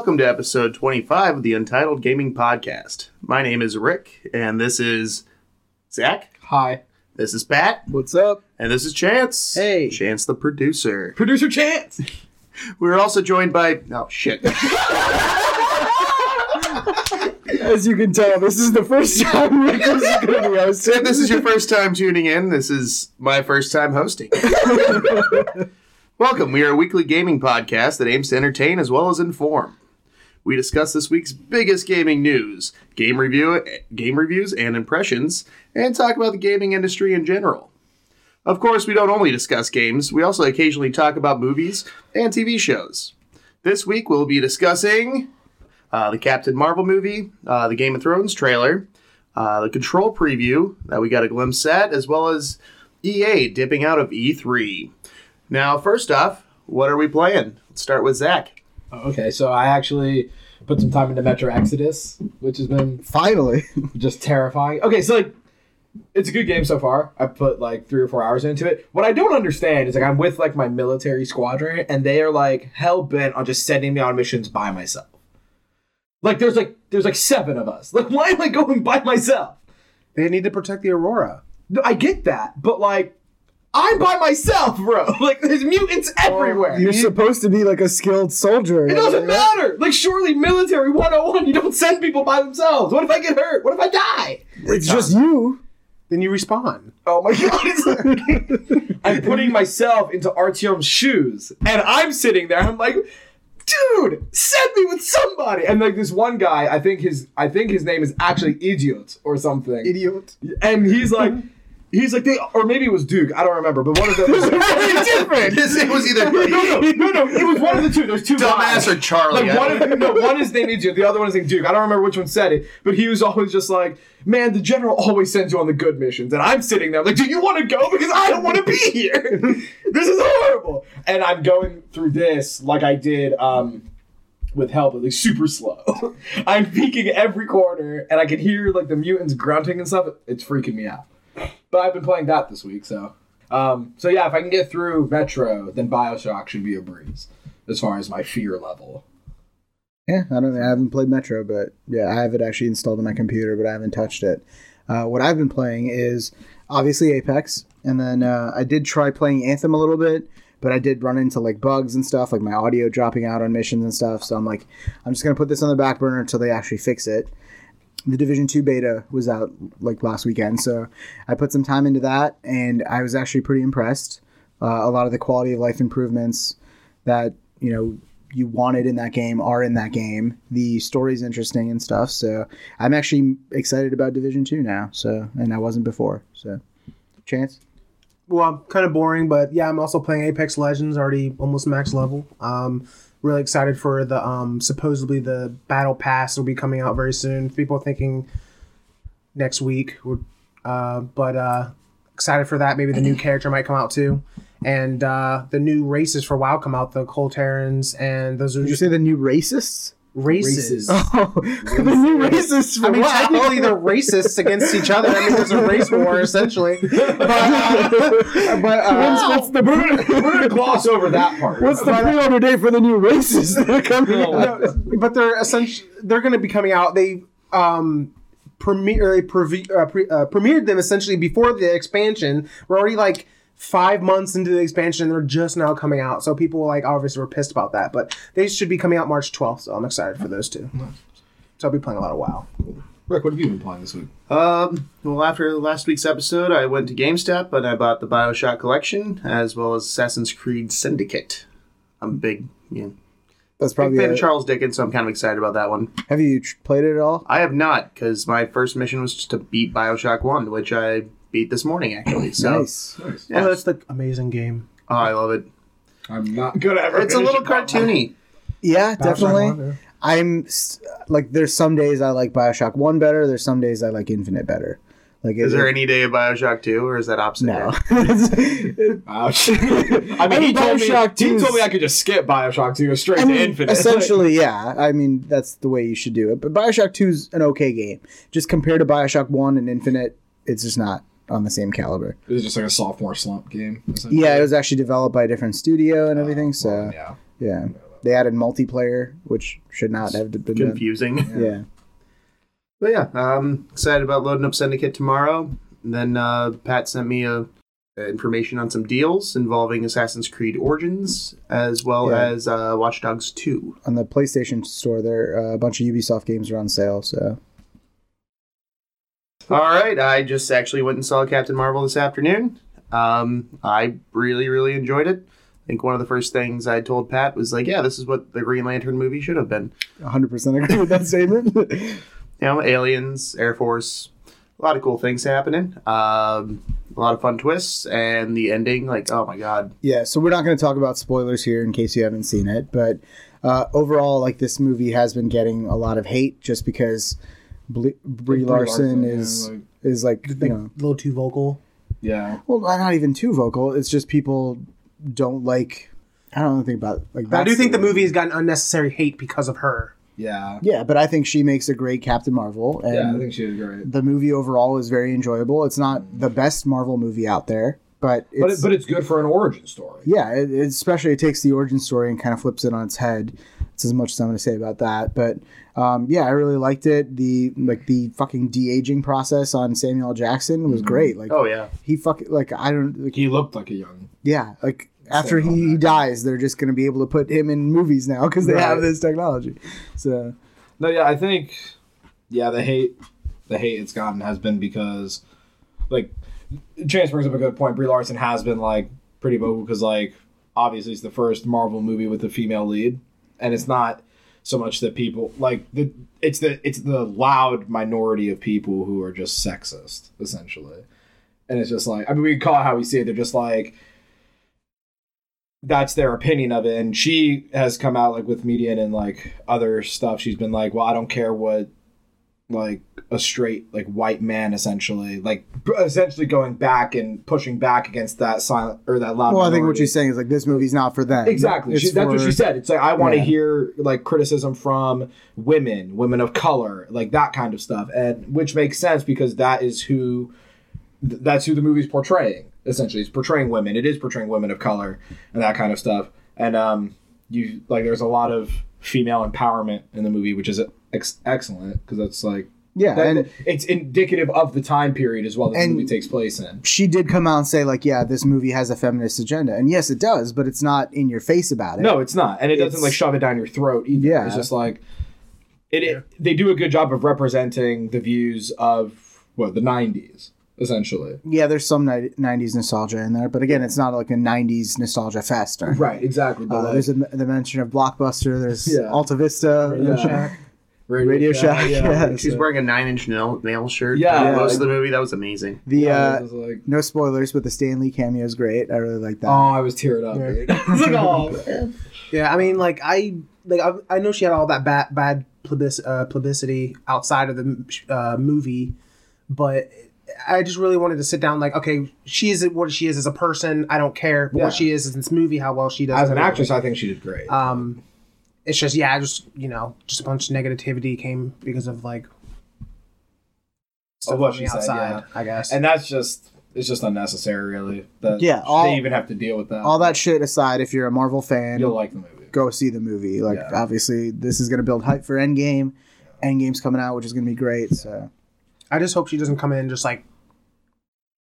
welcome to episode 25 of the Untitled Gaming Podcast. My name is Rick, and this is Zach. Hi. This is Pat, What's up? and this is Chance. Hey. Chance the producer. Producer Chance. We're also joined by. Oh, shit. As you can tell, this is the first time Rick is going to be if this is your first time tuning in, this is my first time hosting. Welcome. We are a weekly gaming podcast that aims to entertain as well as inform. We discuss this week's biggest gaming news, game review, game reviews and impressions, and talk about the gaming industry in general. Of course, we don't only discuss games, we also occasionally talk about movies and TV shows. This week we'll be discussing uh, the Captain Marvel movie, uh, the Game of Thrones trailer, uh, the Control preview that we got a glimpse at, as well as EA dipping out of E3. Now, first off, what are we playing? Let's start with Zach. Okay, so I actually put some time into Metro Exodus, which has been Finally. just terrifying. Okay, so like it's a good game so far. I put like three or four hours into it. What I don't understand is like I'm with like my military squadron and they are like hell bent on just sending me on missions by myself. Like there's like there's like seven of us. Like why am I going by myself? They need to protect the Aurora. No, I get that, but like I'm by myself, bro. Like there's mutants everywhere. You're supposed to be like a skilled soldier. It doesn't matter. Like surely military 101, you don't send people by themselves. What if I get hurt? What if I die? It's just you. Then you respawn. Oh my god. it's- I'm putting myself into Artyom's shoes. And I'm sitting there, I'm like, dude, send me with somebody. And like this one guy, I think his I think his name is actually Idiot or something. Idiot. And he's like He's like, they, or maybe it was Duke. I don't remember, but one of them was Very different. it was either no, no, no, no. It was one of the two. There's two guys. dumbass or Charlie. Like one, of, no, one is named Idiot, the other one is named Duke. I don't remember which one said it, but he was always just like, "Man, the general always sends you on the good missions," and I'm sitting there like, "Do you want to go? Because I don't want to be here. this is horrible." And I'm going through this like I did um, with Hell, but like super slow. I'm peeking every corner, and I can hear like the mutants grunting and stuff. It's freaking me out. But I've been playing that this week, so. Um, so yeah, if I can get through Metro, then Bioshock should be a breeze as far as my fear level. Yeah, I don't. I haven't played Metro, but yeah, I have it actually installed on my computer, but I haven't touched it. Uh, what I've been playing is obviously Apex, and then uh, I did try playing Anthem a little bit, but I did run into like bugs and stuff, like my audio dropping out on missions and stuff. So I'm like, I'm just gonna put this on the back burner until they actually fix it. The Division Two beta was out like last weekend, so I put some time into that, and I was actually pretty impressed. Uh, a lot of the quality of life improvements that you know you wanted in that game are in that game. The story's interesting and stuff. So I'm actually excited about Division Two now. So and I wasn't before. So chance. Well, I'm kind of boring, but yeah, I'm also playing Apex Legends, already almost max level. Um, really excited for the um, supposedly the battle pass will be coming out very soon. People thinking next week, uh, but uh, excited for that. Maybe the new character might come out too, and uh, the new races for WoW come out. The Kul Tirans and those are Did you just say the new racists? Races. Oh, the new racists. I mean, wow. technically they're racists against each other. I mean, there's a race war essentially. But, uh, but uh, what's, what's the We're gonna gloss over that part. what's the pre-order date for the new racists that are coming No. out? no, but they're essentially they're going to be coming out. They um premiere uh, preve- uh, pre- uh, premiered them essentially before the expansion. We're already like five months into the expansion, and they're just now coming out. So people like obviously were pissed about that, but they should be coming out March twelfth. So I'm excited for those two. So I'll be playing a lot of WoW. Rick, what have you been playing this week? Um, well, after last week's episode, I went to GameStop and I bought the Bioshock collection as well as Assassin's Creed Syndicate. I'm big, you know, That's big probably. fan a- of Charles Dickens, so I'm kind of excited about that one. have you tr- played it at all? I have not, because my first mission was just to beat Bioshock 1, which I beat this morning, actually. So, nice. Nice. Oh, yeah. Oh, that's the amazing game. oh, I love it. I'm not good at it. It's a little it, but- cartoony. Yeah, definitely. Bioshock one, yeah. I'm like, there's some days I like Bioshock One better. There's some days I like Infinite better. Like, Is it- there any day of Bioshock 2, or is that opposite? No. Ouch. I mean, I mean, he, told me, Bioshock he 2 is- told me I could just skip Bioshock 2 go straight I to Infinite. essentially, yeah. I mean, that's the way you should do it. But Bioshock Two is an okay game. Just compared to Bioshock One and Infinite, it's just not on the same caliber. It was just like a sophomore slump game. Yeah, it was actually developed by a different studio and everything. So Well, yeah. yeah, they added multiplayer, which should not have been done. Confusing. Yeah. But yeah, um, excited about loading up Syndicate tomorrow. And then uh, Pat sent me a, a information on some deals involving Assassin's Creed Origins as well Yeah. as uh, Watch Dogs 2. On the PlayStation Store, there uh, a bunch of Ubisoft games are on sale. So All right, I just actually went and saw Captain Marvel this afternoon. Um, I really, really enjoyed it. I think one of the first things I told Pat was like, "Yeah, this is what the Green Lantern movie should have been." 100% agree with that statement. You know, aliens, Air Force, a lot of cool things happening. Um, a lot of fun twists, and the ending, like, oh my god, Yeah, so we're not going to talk about spoilers here in case you haven't seen it, but uh, overall, like this movie has been getting a lot of hate just because Brie, Brie Larson, Larson, yeah, is like- is like you know, a little too vocal. Yeah. well, not even too vocal. It's just people don't like. I don't think about like. I do think the movie has gotten unnecessary hate because of her. Yeah. Yeah, but I think she makes a great Captain Marvel, and Yeah, I think she was great. the movie overall is very enjoyable. It's not the best Marvel movie out there, but it's, But it, but it's good for an origin story. yeah, it, it- especially it takes the origin story and kind of flips it on its head. It's as much as I'm going to say about that. But um, yeah, I really liked it. The like the fucking de aging process on Samuel L. Jackson was great. Like oh yeah, he fucking like I don't like He looked like a young. yeah like. After he, he dies, they're just going to be able to put him in movies now because they have this technology. So No, yeah, I think, yeah, the hate, the hate it's gotten has been because, like, Chance brings up a good point. Brie Larson has been like pretty vocal because, like, obviously it's the first Marvel movie with a female lead, and it's not so much that people like the it's the it's the loud minority of people who are just sexist essentially, and it's just like I mean we call it how we see it. They're just like that's their opinion of it. And she has come out like with median and like other stuff. She's been like well i don't care what like a straight like white man essentially like essentially going back and pushing back against that silent or that loud well, I think what she's saying is like this movie's not for them. Exactly. She, that's what she said. It's like I want to Yeah. hear like criticism from women, women of color, like that kind of stuff, and which makes sense because that is who th- that's who the movie's portraying. Essentially, it's portraying women. It is portraying women of color and that kind of stuff. And um, you like there's a lot of female empowerment in the movie, which is ex- excellent because that's like Yeah, that- and it's indicative of the time period as well that the movie takes place in. she did come out and say like, yeah, this movie has a feminist agenda, and yes, it does, but it's not in your face about it. No, it's not, and it doesn't like shove it down your throat either. Yeah. it's just like it, it. They do a good job of representing the views of what the '90s, essentially. Yeah, there's some ni- '90s nostalgia in there, but again, it's not like a '90s nostalgia fest. Or, Right, exactly. But uh, like, there's a, the mention of Blockbuster. There's Yeah. Alta Vista. Radio uh, Shack. Shack, yeah. she's so- wearing a nine inch nail nail shirt. Yeah, for most of the movie that was amazing. The Yeah, uh, it was like, no spoilers, but the Stan Lee cameo is great. I really like that. oh, I was teared up. Yeah. dude. I like, oh. Yeah, I mean, like I like I, I know she had all that bad bad publicity, uh, publicity outside of the uh, movie, but I just really wanted to sit down. Like, okay, she is what she is as a person. I don't care, but Yeah. what she is in this movie, how well she does As an the movie. actress, I think she did great. Um, it's just yeah, just you know, just a bunch of negativity came because of like stuff Of what on she the said, outside, yeah. I guess. and that's just it's just unnecessary, really. That Yeah, all- they even have to deal with that. All that shit aside, if you're a Marvel fan, you'll like the movie. go see the movie. Like, Yeah. obviously, this is going to build hype for Endgame. Endgame's coming out, which is going to be great. So I just hope she doesn't come in and just like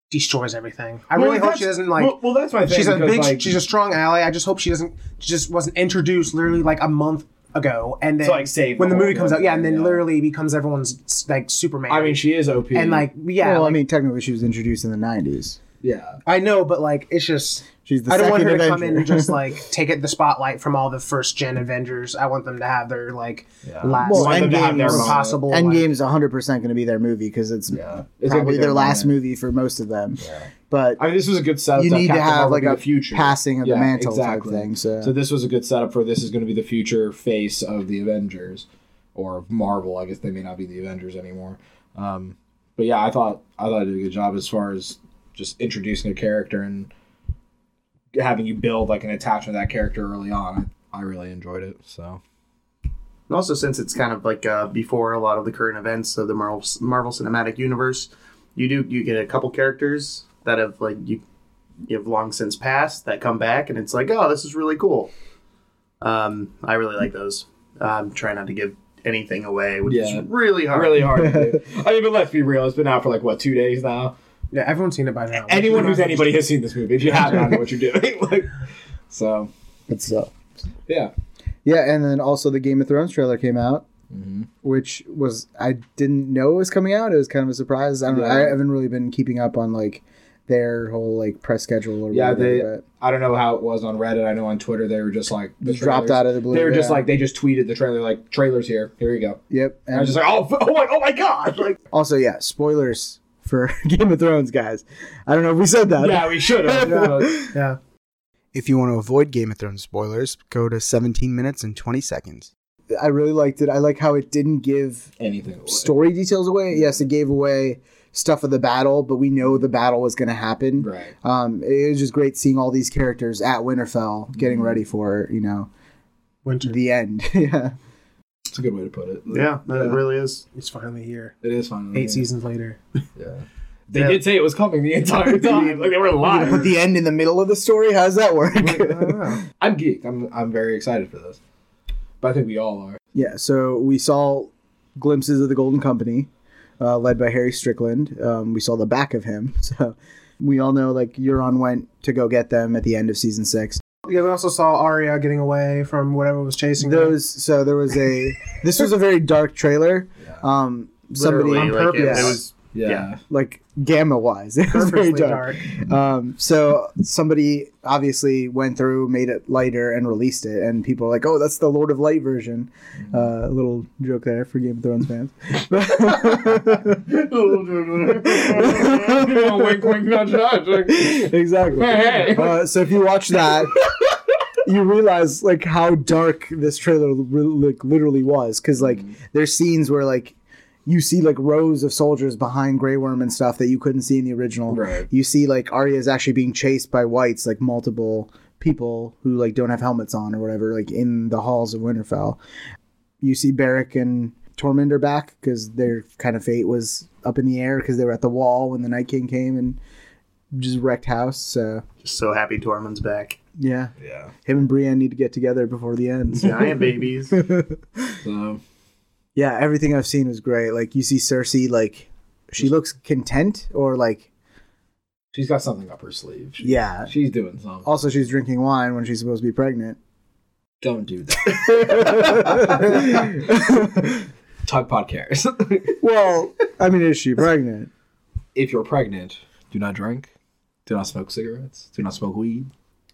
destroys everything. I Well, really hope she doesn't like. Well, well, that's my thing. she's a because, big. like, she's a strong ally. I just hope she doesn't. She just wasn't introduced literally like a month ago, and then To, like, save when the the movie comes out, yeah, and then yeah. literally becomes everyone's like Superman. I mean, she is OP. and like yeah, well, like, I mean, technically, she was introduced in the '90s. Yeah. I know, but like it's just. She's the I don't want second her to Avenger. come in and just like take it the spotlight from all the first gen Avengers. I want them to have their like Yeah. last Well, Want them to have their Endgame's- moment. possible. like- Endgame's 100 percent going to be their movie because it's Yeah. It's probably be their last movie for most of them. Yeah. But I mean, this was a good setup. you need to have Marvel like a the future passing of the mantle exactly. type thing. So, So this was a good setup for this is going to be the future face of the Avengers or Marvel. I guess they may not be the Avengers anymore. Um, but yeah, I thought I thought I did a good job as far as just introducing a character and having you build like an attachment to that character early on. I, I really enjoyed it. So And also, since it's kind of like uh, before a lot of the current events of the Marvel Marvel Cinematic Universe, you do you get a couple characters that have like you you have long since passed that come back, and it's like, oh, this is really cool. Um, I really like those. I'm trying not to give anything away, which Yeah. is really hard. Really hard to do. I mean, but let's be real. It's been out for like what two days now. Yeah, everyone's seen it by now. Anyone who's anybody has seen this movie. If you haven't, I don't know what you're doing. like, so It's uh, yeah. yeah, and then also the Game of Thrones trailer came out, Mm-hmm. which was I didn't know it was coming out. It was kind of a surprise. I don't know. I haven't really been keeping up on like their whole like press schedule or Yeah, whatever, they- but I don't know how it was on Reddit. I know on Twitter they were just like the just dropped out of the blue. They were just yeah. like they just tweeted the trailer like trailers here. Here you go. yep. And I was just like oh oh my oh my god like also, yeah, spoilers for Game of Thrones, guys. I don't know if we said that. yeah we should have. Yeah. If you want to avoid Game of Thrones spoilers, go to 17 minutes and 20 seconds. I really liked it. I like how it didn't give Anything. away. story details away. Yes, it gave away stuff of the battle, but we know the battle was going to happen. Right. Um, it was just great seeing all these characters at Winterfell getting Mm-hmm. ready for you know Winter. the end. yeah, It's a good way to put it. Yeah, that Yeah. really is. It's finally here. It is finally. Eight seasons later. Yeah. They Yeah. did say it was coming the entire time. like they were lying. put the end in the middle of the story. How does that work? I'm geeked. I'm I'm very excited for this. But I think we all are. yeah, so we saw glimpses of the Golden Company, uh, led by Harry Strickland. Um, we saw the back of him, so we all know like Euron went to go get them at the end of season six. Yeah, we also saw Arya getting away from whatever was chasing them. Those so there was a this was a very dark trailer. Um, somebody Literally, on like, it, purpose. it was Yeah. Yeah. like gamma wise, it was very dark. dark. Um, so somebody obviously went through, made it lighter, and released it, and people are like, "Oh, that's the Lord of Light version." Uh, a little joke there for Game of Thrones fans. wink, wink, nudge, nudge. Exactly. Hey, hey. Uh, so if you watch that, you realize like how dark this trailer like literally was, because like there's scenes where like you see like rows of soldiers behind Grey Worm and stuff that you couldn't see in the original. Right. You see like Arya is actually being chased by whites, like multiple people who like don't have helmets on or whatever, like in the halls of Winterfell. You see Beric and Tormund are back because their kind of fate was up in the air because they were at the wall when the Night King came and just wrecked house. So just so happy Tormund's back. yeah, Yeah. him and Brienne need to get together before the end. So. Giant babies. So yeah, everything I've seen was great. Like you see Cersei, like she looks content or like she's got something up her sleeve. She- yeah. She's doing something. Also, she's drinking wine when she's supposed to be pregnant. Don't do that. Tug pod cares. well, I mean, is she pregnant? if you're pregnant, do not drink. Do not smoke cigarettes. Do not smoke weed.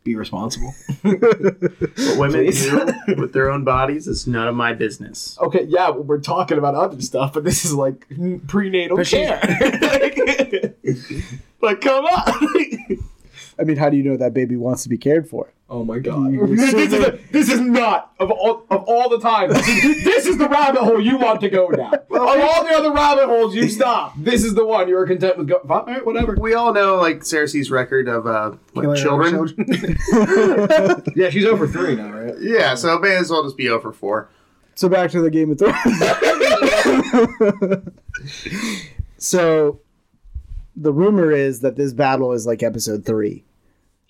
Be responsible. What women Please. do with their own bodies is none of my business. Okay, yeah, we're talking about other stuff, but this is like prenatal But care. like, like, come on. I mean, how do you know that baby wants to be cared for? Oh my god. You This is, a- this is not of all of all the time. This is, the rabbit hole you want to go down. of all the other rabbit holes, you stop. This is the one you are content with. Go, all right, whatever. We all know like Cersei's record of uh, what, Killing children. Yeah, she's over three now, right? Yeah, so may as well just be over four. So back to the Game of Thrones. so the rumor is that this battle is like episode three.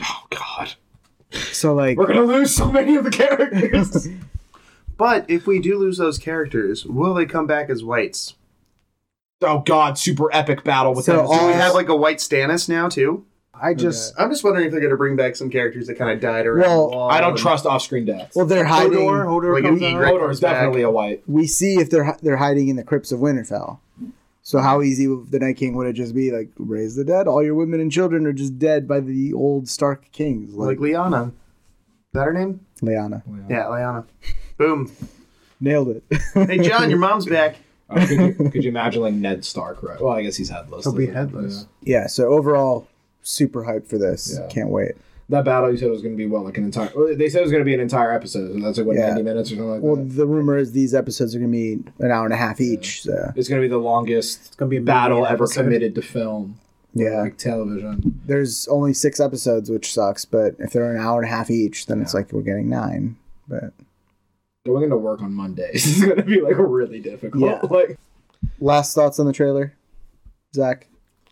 Oh god, So like, we're gonna lose so many of the characters. But if we do lose those characters, will they come back as whites? oh god, super epic battle with So them. all- Do we have like a white Stannis now too? I just I'm just wondering if they're going to bring back some characters that kind of died around Well. I don't trust off-screen deaths. well, they're hiding. Hodor, Hodor Like comes an out. egret. Hodor is definitely a white. We see if they're they're hiding in the crypts of Winterfell. So how easy would the Night King would it just be like raise the dead? All your women and children are just dead by the old Stark kings, like like, Lyanna. Is that her name? Lyanna. Yeah, Lyanna. Boom. Nailed it. Hey, Jon, your mom's back. Oh, could, you, could you imagine like Ned Stark? Right. Well, I guess he's headless. He'll be headless. yeah. So overall, super hyped for this. Yeah. Can't wait. That battle you said was going to be what, like an entire? Well, they said it was going to be an entire episode. So that's like what Yeah. ninety minutes or something like Well, that. the rumor is these episodes are gonna be an hour and a half each. So It's going to be the longest It's gonna be a battle ever episode. committed to film, yeah, like television. there's only six episodes, which sucks. But if they're an hour and a half each, then it's like we're getting nine. But Going into work on Mondays is going to be like really difficult. Yeah. Like, last thoughts on the trailer, Zach.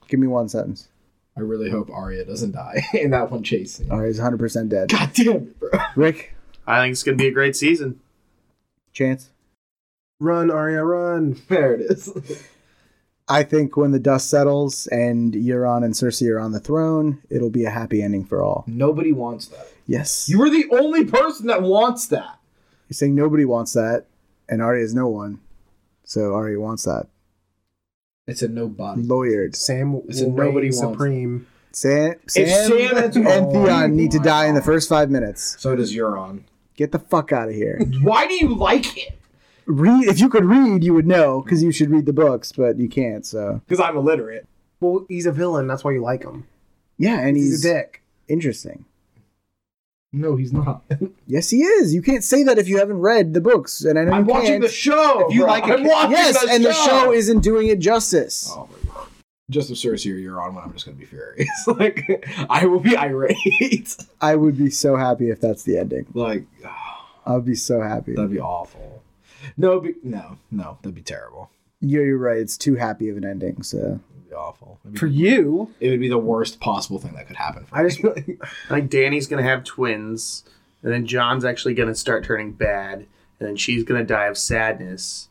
Give me one sentence. I really hope Arya doesn't die in that one chase scene. Oh, 100 percent dead. God damn it, bro. Rick, I think it's going to be a great season. Chance. Run, Arya, run. There it is. I think when the dust settles and Euron and Cersei are on the throne, it'll be a happy ending for all. Nobody wants that. Yes. You were the only person that wants that. You're saying nobody wants that, and Arya is no one. So Arya wants that. It's a nobody. Lawyered. Sam will said nobody reign wants supreme. Sam, If Sam, Sam and- and Theon need to die in the first five minutes. So does Euron. Get the fuck out of here. Why do you like it? read if you could read, you would know because you should read the books, but you can't. So Because I'm illiterate. Well, he's a villain. That's why you like him. yeah, and He's, he's, a dick. interesting. No, he's not. Yes, he is. You can't say that if you haven't read the books, and I know I'm you watching can't. the show. If you bro. like a I'm watching yes, the and show. the show isn't doing it justice. Oh my god. Just if Cersei or Euron, when I'm just gonna be furious. like I will be irate. I would be so happy if that's the ending. like I would be so happy. that'd be awful. No, be, no, no, that'd be terrible. You're, you're right. It's too happy of an ending. So That'd be awful. Be- For you, it would be the worst possible thing that could happen. For I me. just I think Dany's going to have twins, and then Jon's actually going to start turning bad, and then she's going to die of sadness.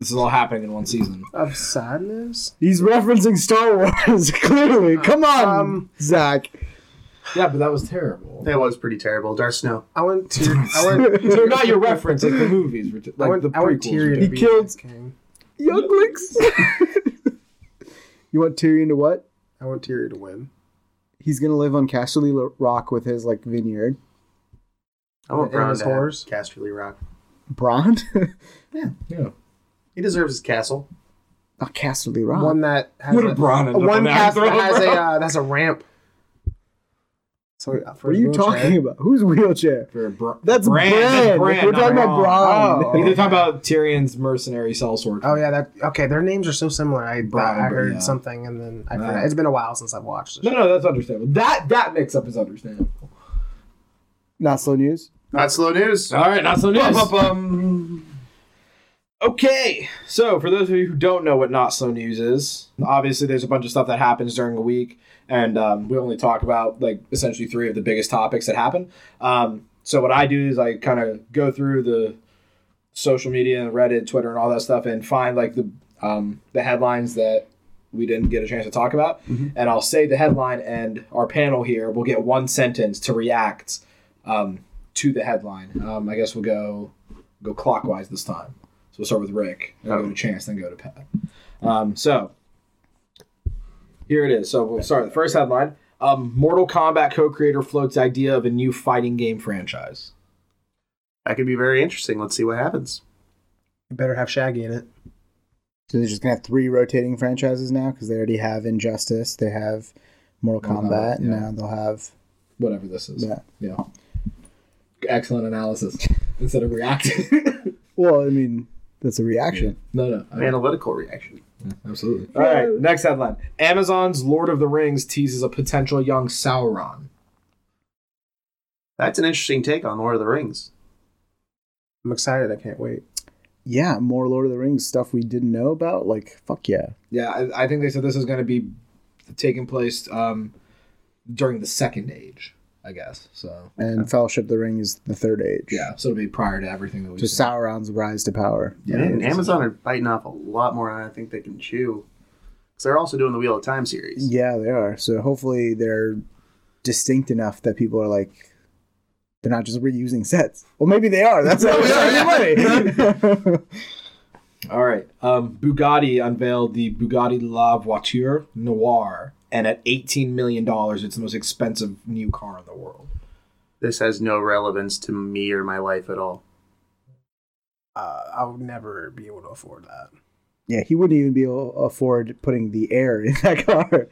this is all happening in one season. of sadness. he's referencing Star Wars. Clearly, come on, Um, Zach. Yeah, but that was terrible. That was pretty terrible. Darth Snow. I went to. I went. so not your reference, like the movies, were t- I like went, the I went prequels. Tyrion were to He killed- the. Younglings. You want Tyrion to what? I want Tyrion to win. He's gonna live on Casterly Rock with his like vineyard. I want And Bronn his to horse. Casterly Rock. Bronn? Yeah. Yeah. He deserves his castle. A Casterly Rock. One that has What a, a Bronn a one cast that has a uh, that's a ramp. So uh, for what are you wheelchair. talking about? Who's wheelchair? For Br- That's Bran. Bran. Bran, We're not talking about Bronn. Braun. Oh. They're talking about Tyrion's mercenary sellsword. Oh yeah, that okay. Their names are so similar. I Bronn, I heard yeah. something and then I forgot. It's been a while since I've watched No, this. no, that's understandable. That that mix up is understandable. Not slow news. Not slow news. All right, not slow news. Bum-bum-bum. Okay, so for those of you who don't know what not so news is, obviously there's a bunch of stuff that happens during a week, and um, we only talk about like essentially three of the biggest topics that happen. Um, so what I do is I kind of go through the social media and Reddit, Twitter, and all that stuff, and find like the um, the headlines that we didn't get a chance to talk about, and I'll say the headline, and our panel here will get one sentence to react um, to the headline. Um, I guess we'll go go clockwise this time. So we'll start with Rick, then go to Chance, then go to Pat. Um, so here it is. So we'll start. The first headline: um, Mortal Kombat co-creator floats idea of a new fighting game franchise. That could be very interesting. Let's see what happens. You better have Shaggy in it. So they're just gonna have three rotating franchises now because they already have Injustice, they have Mortal, Mortal Kombat, Kombat, and yeah. now they'll have Whatever this is. that. Yeah. Excellent analysis. Instead of reacting. Well, I mean, that's a reaction. no, no. I- Analytical reaction. absolutely. All right. Next headline: Amazon's Lord of the Rings teases a potential young Sauron. That's an interesting take on Lord of the Rings. I'm excited. I can't wait. Yeah, more Lord of the Rings stuff we didn't know about. Like, fuck yeah. Yeah, I, I think they said this is going to be taking place um, during the Second Age, I guess. So And Fellowship of the Ring is the third age. yeah, so it'll be prior to everything that we. So Sauron's rise to power. Yeah, Man, it's- Amazon are biting off a lot more than I think they can chew. Because they're also doing the Wheel of Time series. Yeah, they are. So hopefully they're distinct enough that people are like, they're not just reusing sets. Well, maybe they are. That's how we are money. All right. Um, Bugatti unveiled the Bugatti La Voiture Noir, and at eighteen million dollars, it's the most expensive new car in the world. This has no relevance to me or my life at all. Uh, I would never be able to afford that. yeah, he wouldn't even be able to afford putting the air in that car.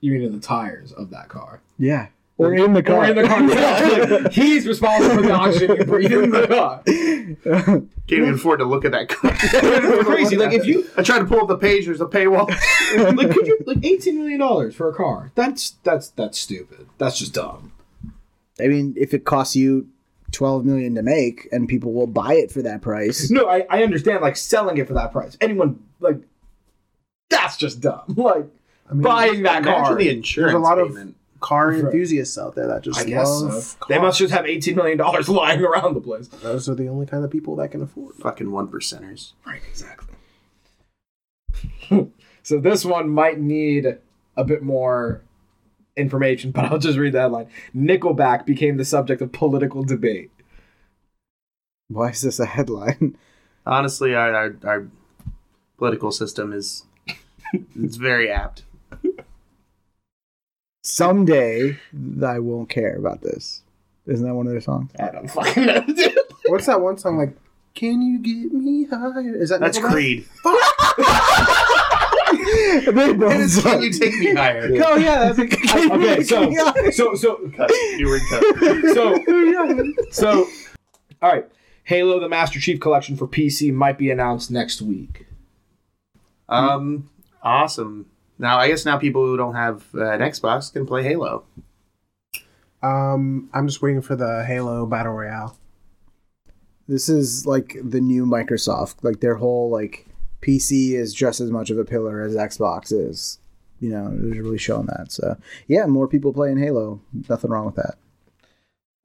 You mean in the tires of that car? Yeah. Or in the car. Or in the car. Like, He's responsible for the oxygen you breathe in the car. Can't even afford to look at that car. It's crazy. Like if you I tried to pull up the page, there's a paywall. like could you like eighteen million dollars for a car? That's that's that's stupid. That's just dumb. I mean, if it costs you twelve million to make, and people will buy it for that price. No, I, I understand like selling it for that price. Anyone like that's just dumb. Like I mean, buying that Imagine car. the insurance There's a lot of- payment. Car Right. enthusiasts out there that just I guess love so. They must just have eighteen million dollars lying around the place. Those are the only kind of people that can afford. Fucking one percenters. Right, exactly. so this one might need a bit more information, but I'll just read the headline. Nickelback became the subject of political debate. Why is this a headline? Honestly, our, our, our political system is it's very apt. Someday I won't care about this. Isn't that one of their songs? I don't fucking know. dude. What's that one song like? Can you get me higher? Is that That's Nickelback? Creed. they both It is. Can you take me higher? Oh yeah, that's like, okay, so so so Cut. Newer cut. so so all right. Halo the Master Chief Collection for PC might be announced next week. Um, awesome. Now I guess now people who don't have uh, an Xbox can play Halo. um, I'm just waiting for the Halo Battle Royale. This is like the new Microsoft. Like their whole like PC is just as much of a pillar as Xbox is. You know, it was really showing that. So yeah, more people playing Halo. Nothing wrong with that.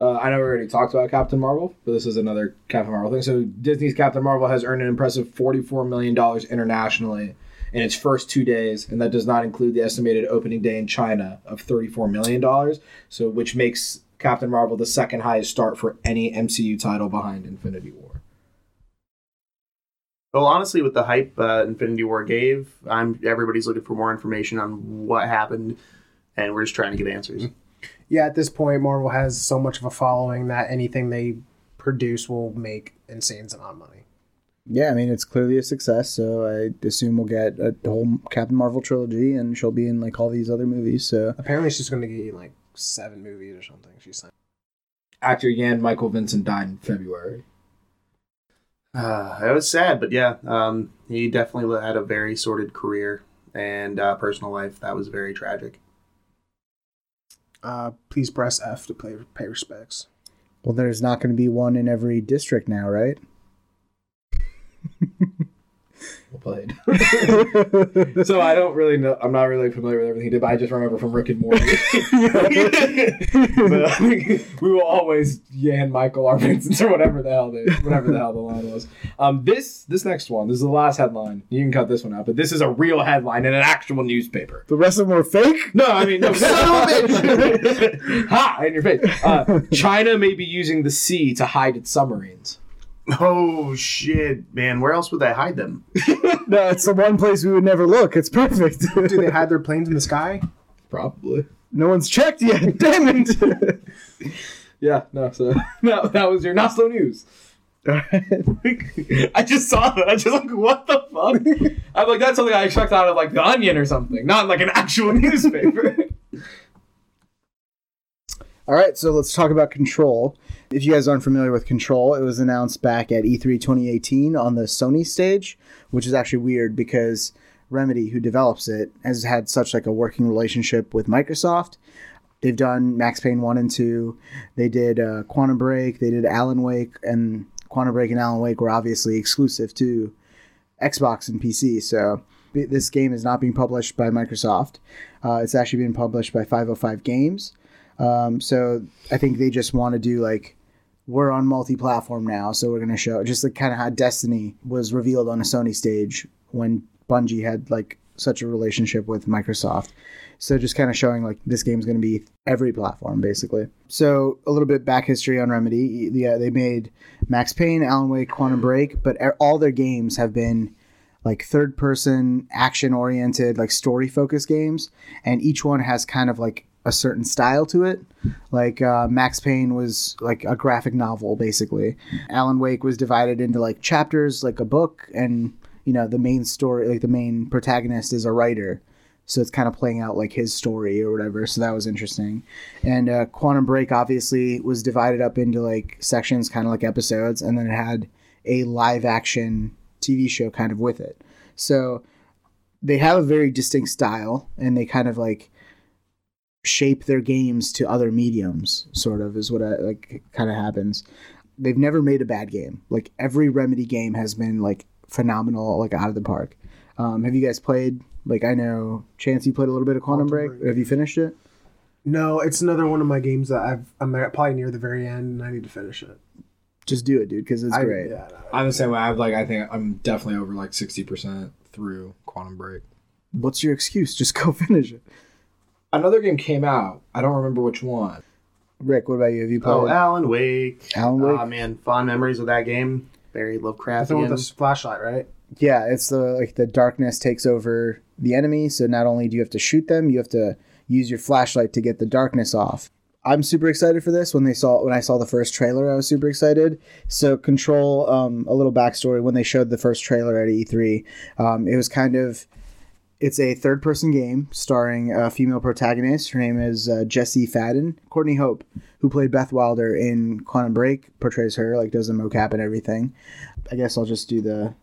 Uh, I know we already talked about Captain Marvel, but this is another Captain Marvel thing. So Disney's Captain Marvel has earned an impressive $44 million internationally in its first two days, and that does not include the estimated opening day in China of $34 million, so which makes Captain Marvel the second highest start for any MCU title behind Infinity War. Well, honestly, with the hype uh, Infinity War gave, I'm everybody's looking for more information on what happened, and we're just trying to get answers. Yeah, at this point, Marvel has so much of a following that anything they produce will make insane amount of money. Yeah, I mean it's clearly a success. So I assume we'll get a whole Captain Marvel trilogy, and she'll be in like all these other movies. So Apparently, she's going to get like seven movies or something. She's saying. Actor Jan Michael Vincent died in February. Uh, it was sad, but yeah, um, he definitely had a very sordid career and uh, personal life that was very tragic. Uh, please press F to pay pay respects. well, there's not going to be one in every district now, right? Well played. so I don't really know. I'm not really familiar with everything he did, but I just remember from Rick and Morty. But I think we will always Jan Michael R. Vincent or whatever the hell they, whatever the hell the line was. Um, this this next one, this is the last headline. You can cut this one out, but this is a real headline in an actual newspaper. The rest of them are fake. No, I mean no. Son of a bitch! ha! In your face. Uh, China may be using the sea to hide its submarines. Oh shit, man! Where else would they hide them? No, it's the one place we would never look. It's perfect. Do they hide their planes in the sky? Probably. no one's checked yet. Damn it. Yeah. No. So no, that was your not slow news. I just saw that. I just like, what the fuck? I'm like, that's something I expect out of like the Onion or something, not like an actual newspaper. All right, so let's talk about Control. If you guys aren't familiar with Control, it was announced back at E E3 2018 on the Sony stage, which is actually weird because Remedy, who develops it, has had such like a working relationship with Microsoft. They've done Max Payne 1 and 2. They did uh, Quantum Break. They did Alan Wake. And Quantum Break and Alan Wake were obviously exclusive to Xbox and PC. So this game is not being published by Microsoft. Uh, it's actually being published by 505 Games. Um, so I think they just want to do like we're on multi-platform now, so we're going to show just like kind of how Destiny was revealed on a Sony stage when Bungie had like such a relationship with Microsoft. So just kind of showing like this game's going to be every platform basically. So a little bit back history on Remedy. Yeah, they made Max Payne, Alan Wake, Quantum Break, but all their games have been like third person action oriented like story focused games and each one has kind of like a certain style to it. Like uh, max payne was like a graphic novel basically. Alan wake was divided into like chapters like a book and you know the main story like the main protagonist is a writer. So it's kind of playing out like his story or whatever. So that was interesting. And uh, quantum break obviously was divided up into like sections kind of like episodes and then it had a live action tv show kind of with it. So they have a very distinct style and they kind of like shape their games to other mediums sort of is what I, like kind of happens they've never made a bad game like every remedy game has been like phenomenal like out of the park um, have you guys played like i know chance you played a little bit of quantum, Quantum break. Break. have you finished it No, it's another one of my games that I've I'm at- probably near the very end and I need to finish it. Just do it, dude, because it's I- great. yeah, no. I'm the same way. I've like I think I'm definitely over like sixty percent through Quantum Break. What's your excuse? Just go finish it. Another game came out. I don't remember which one. Rick, what about you? Have you played Oh, Alan Wake. Alan Wake? Ah, man, fond memories of that game. Very The thing with Lovecraftian. the flashlight, right? Yeah, it's the like the darkness takes over the enemy. So not only do you have to shoot them, you have to use your flashlight to get the darkness off. I'm super excited for this. When they saw when I saw the first trailer, I was super excited. So Control, um, a little backstory. When they showed the first trailer at E3, um, it was kind of it's a third person game starring a female protagonist. Her name is uh, Jesse Faden. Courtney Hope, who played Beth Wilder in Quantum Break, portrays her like does the mocap and everything. I guess I'll just do the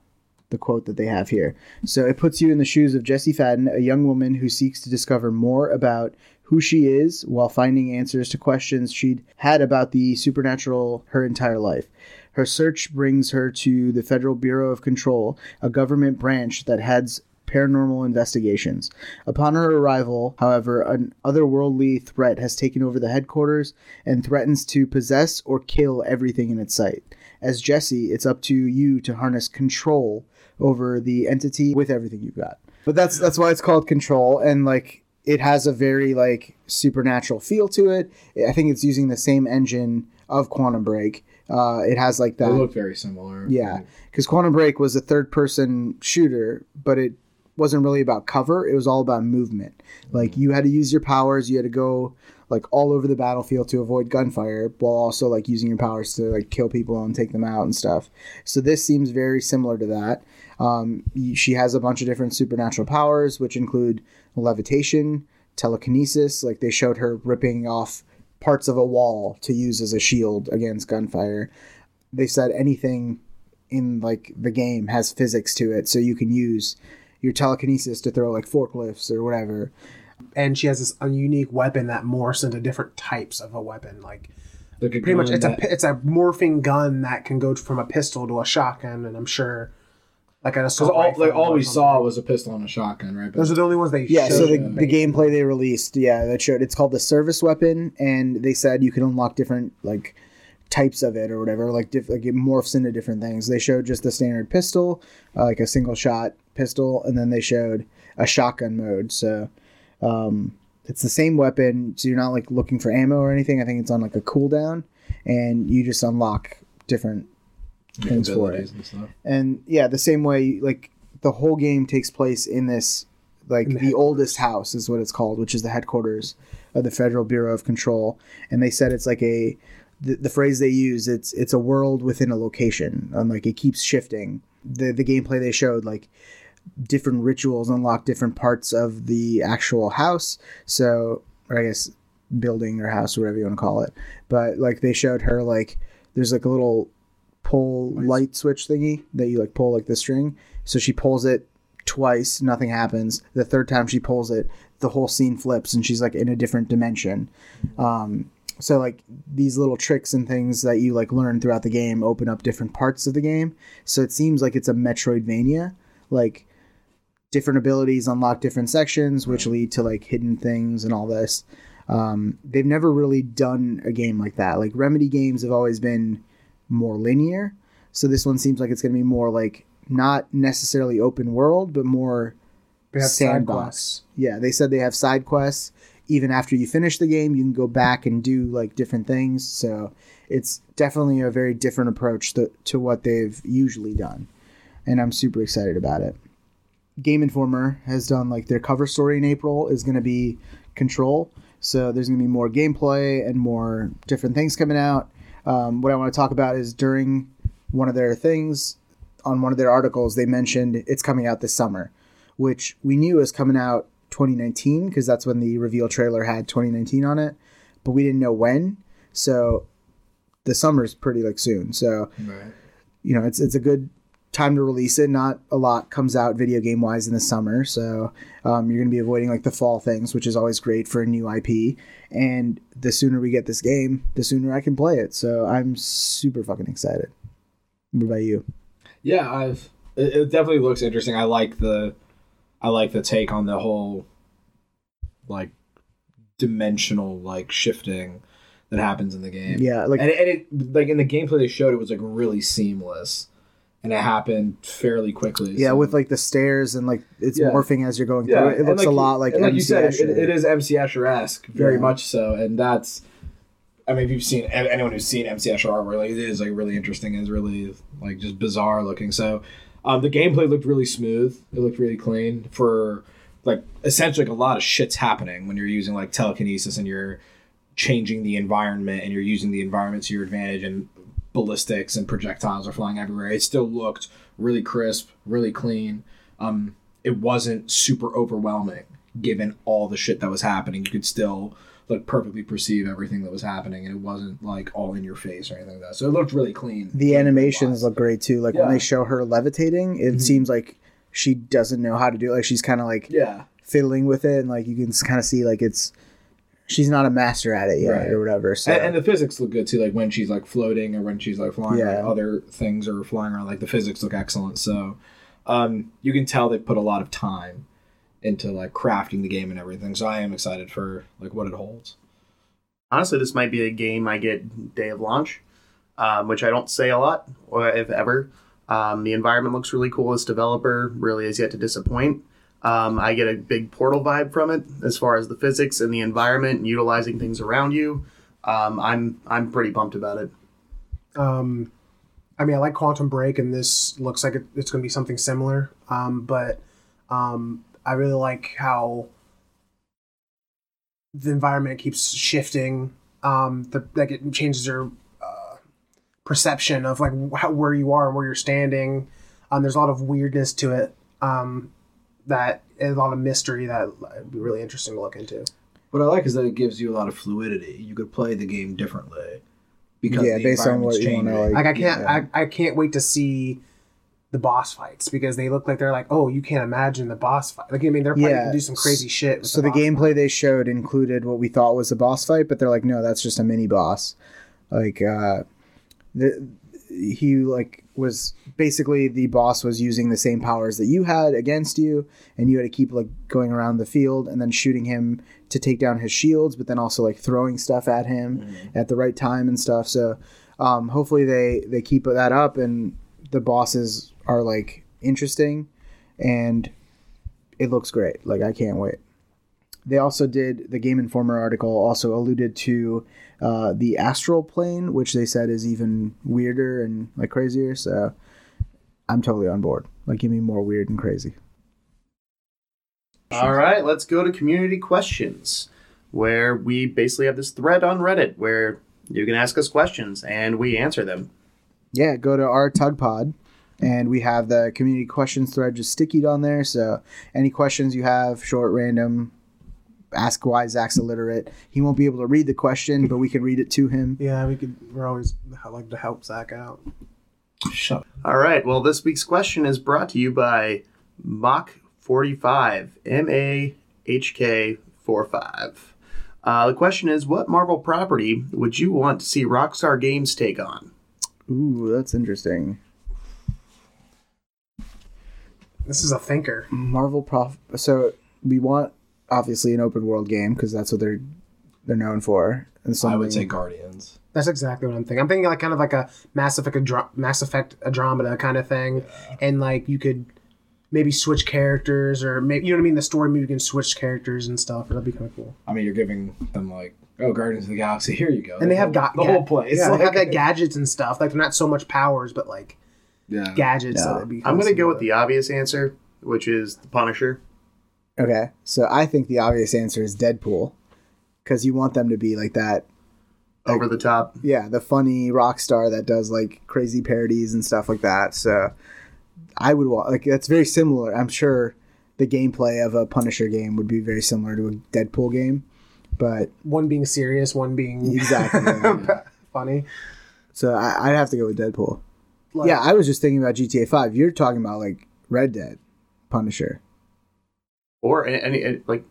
the quote that they have here. So it puts you in the shoes of Jesse Faden, a young woman who seeks to discover more about who she is while finding answers to questions she'd had about the supernatural her entire life. Her search brings her to the Federal Bureau of Control, a government branch that heads paranormal investigations. Upon her arrival, however, an otherworldly threat has taken over the headquarters and threatens to possess or kill everything in its sight. As Jesse, it's up to you to harness control over the entity with everything you've got. But that's that's why it's called control and like it has a very like supernatural feel to it. I think it's using the same engine of Quantum Break. Uh, it has like that. They look very similar. yeah, because Quantum Break was a third person shooter, but it wasn't really about cover. It was all about movement. Like you had to use your powers. You had to go like all over the battlefield to avoid gunfire, while also like using your powers to like kill people and take them out and stuff. So this seems very similar to that. Um, she has a bunch of different supernatural powers, which include levitation, telekinesis. Like they showed her ripping off parts of a wall to use as a shield against gunfire. They said anything in like the game has physics to it, so you can use your telekinesis to throw like forklifts or whatever. And she has this unique weapon that morphs into different types of a weapon. Like Like a pretty much, it's a that- pi- it's a morphing gun that can go from a pistol to a shotgun, and I'm sure like an Because assault all like all we saw was a pistol and a shotgun, right? But Those are the only ones they Yeah, showed so the, the gameplay they released, yeah, that showed it's called the service weapon, and they said you can unlock different like types of it or whatever, like diff- like it morphs into different things. They showed just the standard pistol, uh, like a single shot pistol, and then they showed a shotgun mode. So um, it's the same weapon, so you're not like looking for ammo or anything. I think it's on like a cooldown, and you just unlock different things for it and stuff. and yeah the same way like the whole game takes place in this like In the, the oldest house is what it's called which is the headquarters of the federal bureau of control and they said it's like a the, the phrase they use it's it's a world within a location and like it keeps shifting the the gameplay they showed like different rituals unlock different parts of the actual house so or i guess building or house or whatever you want to call it but like they showed her like there's like a little pull light switch thingy that you like pull like the string. So she pulls it twice, nothing happens. The third time she pulls it, the whole scene flips and she's like in a different dimension. Um, so like these little tricks and things that you like learn throughout the game open up different parts of the game. So it seems like it's a Metroidvania, like different abilities unlock different sections, which lead to like hidden things and all this. Um, they've never really done a game like that. Like Remedy games have always been more linear. So this one seems like it's going to be more like not necessarily open world, but more They have side sandbox. quests. Yeah, they said they have side quests. Even after you finish the game, you can go back and do like different things. So it's definitely a very different approach to, to what they've usually done. And I'm super excited about it. Game Informer has done like their cover story in April is going to be Control. So there's going to be more gameplay and more different things coming out. Um, what I want to talk about is during one of their things on one of their articles, they mentioned it's coming out this summer, which we knew was coming out 2019 because that's when the reveal trailer had 2019 on it, but we didn't know when. So the summer's pretty like soon. So Right. you know, it's it's a good time to release it. Not a lot comes out video game wise in the summer, so um, you're gonna be avoiding like the fall things, which is always great for a new IP. And the sooner we get this game, the sooner I can play it. So I'm super fucking excited. What about you? Yeah, I've. It, it definitely looks interesting. I like the, I like the take on the whole, like, dimensional like shifting that happens in the game. Yeah, like and it, and it like in the gameplay they showed it was like really seamless, and it happened fairly quickly. yeah, so- with like the stairs and like it's Yeah. morphing as you're going yeah, through it. Looks a lot like, like you MC said, it, it is MC Escher esque, very Yeah. much so, and that's. I mean, if you've seen anyone who's seen MC Escher artwork, like it is like really interesting. and It's really like just bizarre looking. So, um, the gameplay looked really smooth. It looked really clean for like essentially like a lot of shit's happening when you're using like telekinesis and you're changing the environment and you're using the environment to your advantage and ballistics and projectiles are flying everywhere. It still looked really crisp, really clean. Um, it wasn't super overwhelming given all the shit that was happening. You could still like perfectly perceive everything that was happening, and it wasn't like all in your face or anything like that. So it looked really clean. the animations look great too. Like when they show her levitating, it Mhm. seems like she doesn't know how to do it. Like she's kind of like Yeah, fiddling with it, and like you can kind of see like it's she's not a master at it yet Right. or whatever. So and, and the physics look good too. Like when she's like floating or when she's like flying, Yeah. other things are flying around. Like the physics look excellent. So um, you can tell they put a lot of time into like crafting the game and everything. So I am excited for like what it holds. Honestly, this might be a game I get day of launch, um, which I don't say a lot, or if ever. Um, the environment looks really cool. This developer really has yet to disappoint. Um, I get a big Portal vibe from it as far as the physics and the environment and utilizing things around you. Um, I'm I'm pretty pumped about it. Um, I mean, I like Quantum Break, and this looks like it, it's going to be something similar. Um, but um, I really like how the environment keeps shifting. Um, the, like it changes your uh, perception of like how, where you are and where you're standing. Um, there's a lot of weirdness to it. Um, that a lot of mystery that would be really interesting to look into. What I like is that it gives you a lot of fluidity. You could play the game differently because Yeah, the based on what you wanna, like- Like I can't Yeah. I, I can't wait to see the boss fights because they look like they're like oh you can't imagine the boss fight like I mean they're probably Yeah. gonna do some crazy shit. so the boss gameplay fight. they showed included what we thought was a boss fight, but they're like, no, that's just a mini boss. Like, uh, the he like was basically the boss was using the same powers that you had against you, and you had to keep like going around the field and then shooting him to take down his shields, but then also like throwing stuff at him at the right time and stuff. So, um, hopefully they they keep that up and the bosses are like interesting and it looks great. Like I can't wait. They also did the Game Informer article also alluded to uh, the astral plane, which they said is even weirder and like crazier. So I'm totally on board. Like give me more weird and crazy. All right, let's go to community questions, where we basically have this thread on Reddit where you can ask us questions and we answer them. Yeah, go to our Tug Pod, and we have the community questions thread just stickied on there. So any questions you have, short, random, ask why Zach's illiterate. He won't be able to read the question, but we can read it to him. yeah we could we're always I like to help Zach out. Shut up. All right, well, this week's question is brought to you by Mach45, M A H K 45. Uh, the question is What Marvel property would you want to see Rockstar Games take on? Ooh, that's interesting. This is a thinker. Marvel prof. So we want obviously an open world game because that's what they're they're known for. And so I would say Guardians. That's exactly what I'm thinking. I'm thinking like kind of like a Mass Effect, Andro- Mass Effect Andromeda kind of thing, and like you could maybe switch characters or maybe you know what I mean. The story maybe you can switch characters and stuff. That'd be kind of cool. I mean, you're giving them like, oh, Guardians of the Galaxy. Here you go. And they The have whole- got the whole place. Yeah, Like, they have that gadgets and stuff. Like they're not so much powers, but like yeah. gadgets. Yeah. So that'd I'm going to go with the obvious answer, which is the Punisher. Okay, so I think the obvious answer is Deadpool because you want them to be like that. Over the top. Yeah, the funny rock star that does like crazy parodies and stuff like that. So I would want like that's very similar. I'm sure the gameplay of a Punisher game would be very similar to a Deadpool game, but one being serious, one being exactly. funny. So I, I'd have to go with Deadpool. Like, yeah, I was just thinking about GTA Five. You're talking about like Red Dead, Punisher, Or any, any like,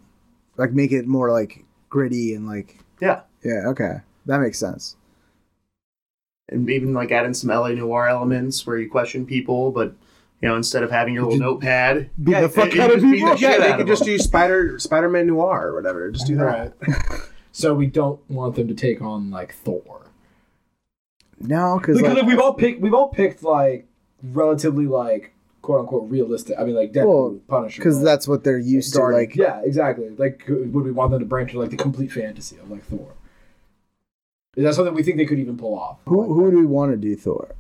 like make it more like gritty and like yeah. yeah. Okay, that makes sense. And even like add in some LA Noire elements where you question people, but You know, instead of having your little notepad, Yeah, the fuck you out of people. the Yeah, they could just do Spider Spider Man Noir or whatever. Just do that. Right. so we don't want them to take on like Thor. No, because Because like, like, we've all picked we've all picked like relatively like quote unquote realistic. I mean like Deadpool, Well, Punisher. because like, that's what they're used to. Like, yeah, exactly. Like would we want them to branch into like the complete fantasy of like Thor? Is that something we think they could even pull off? who who do we want to do Thor?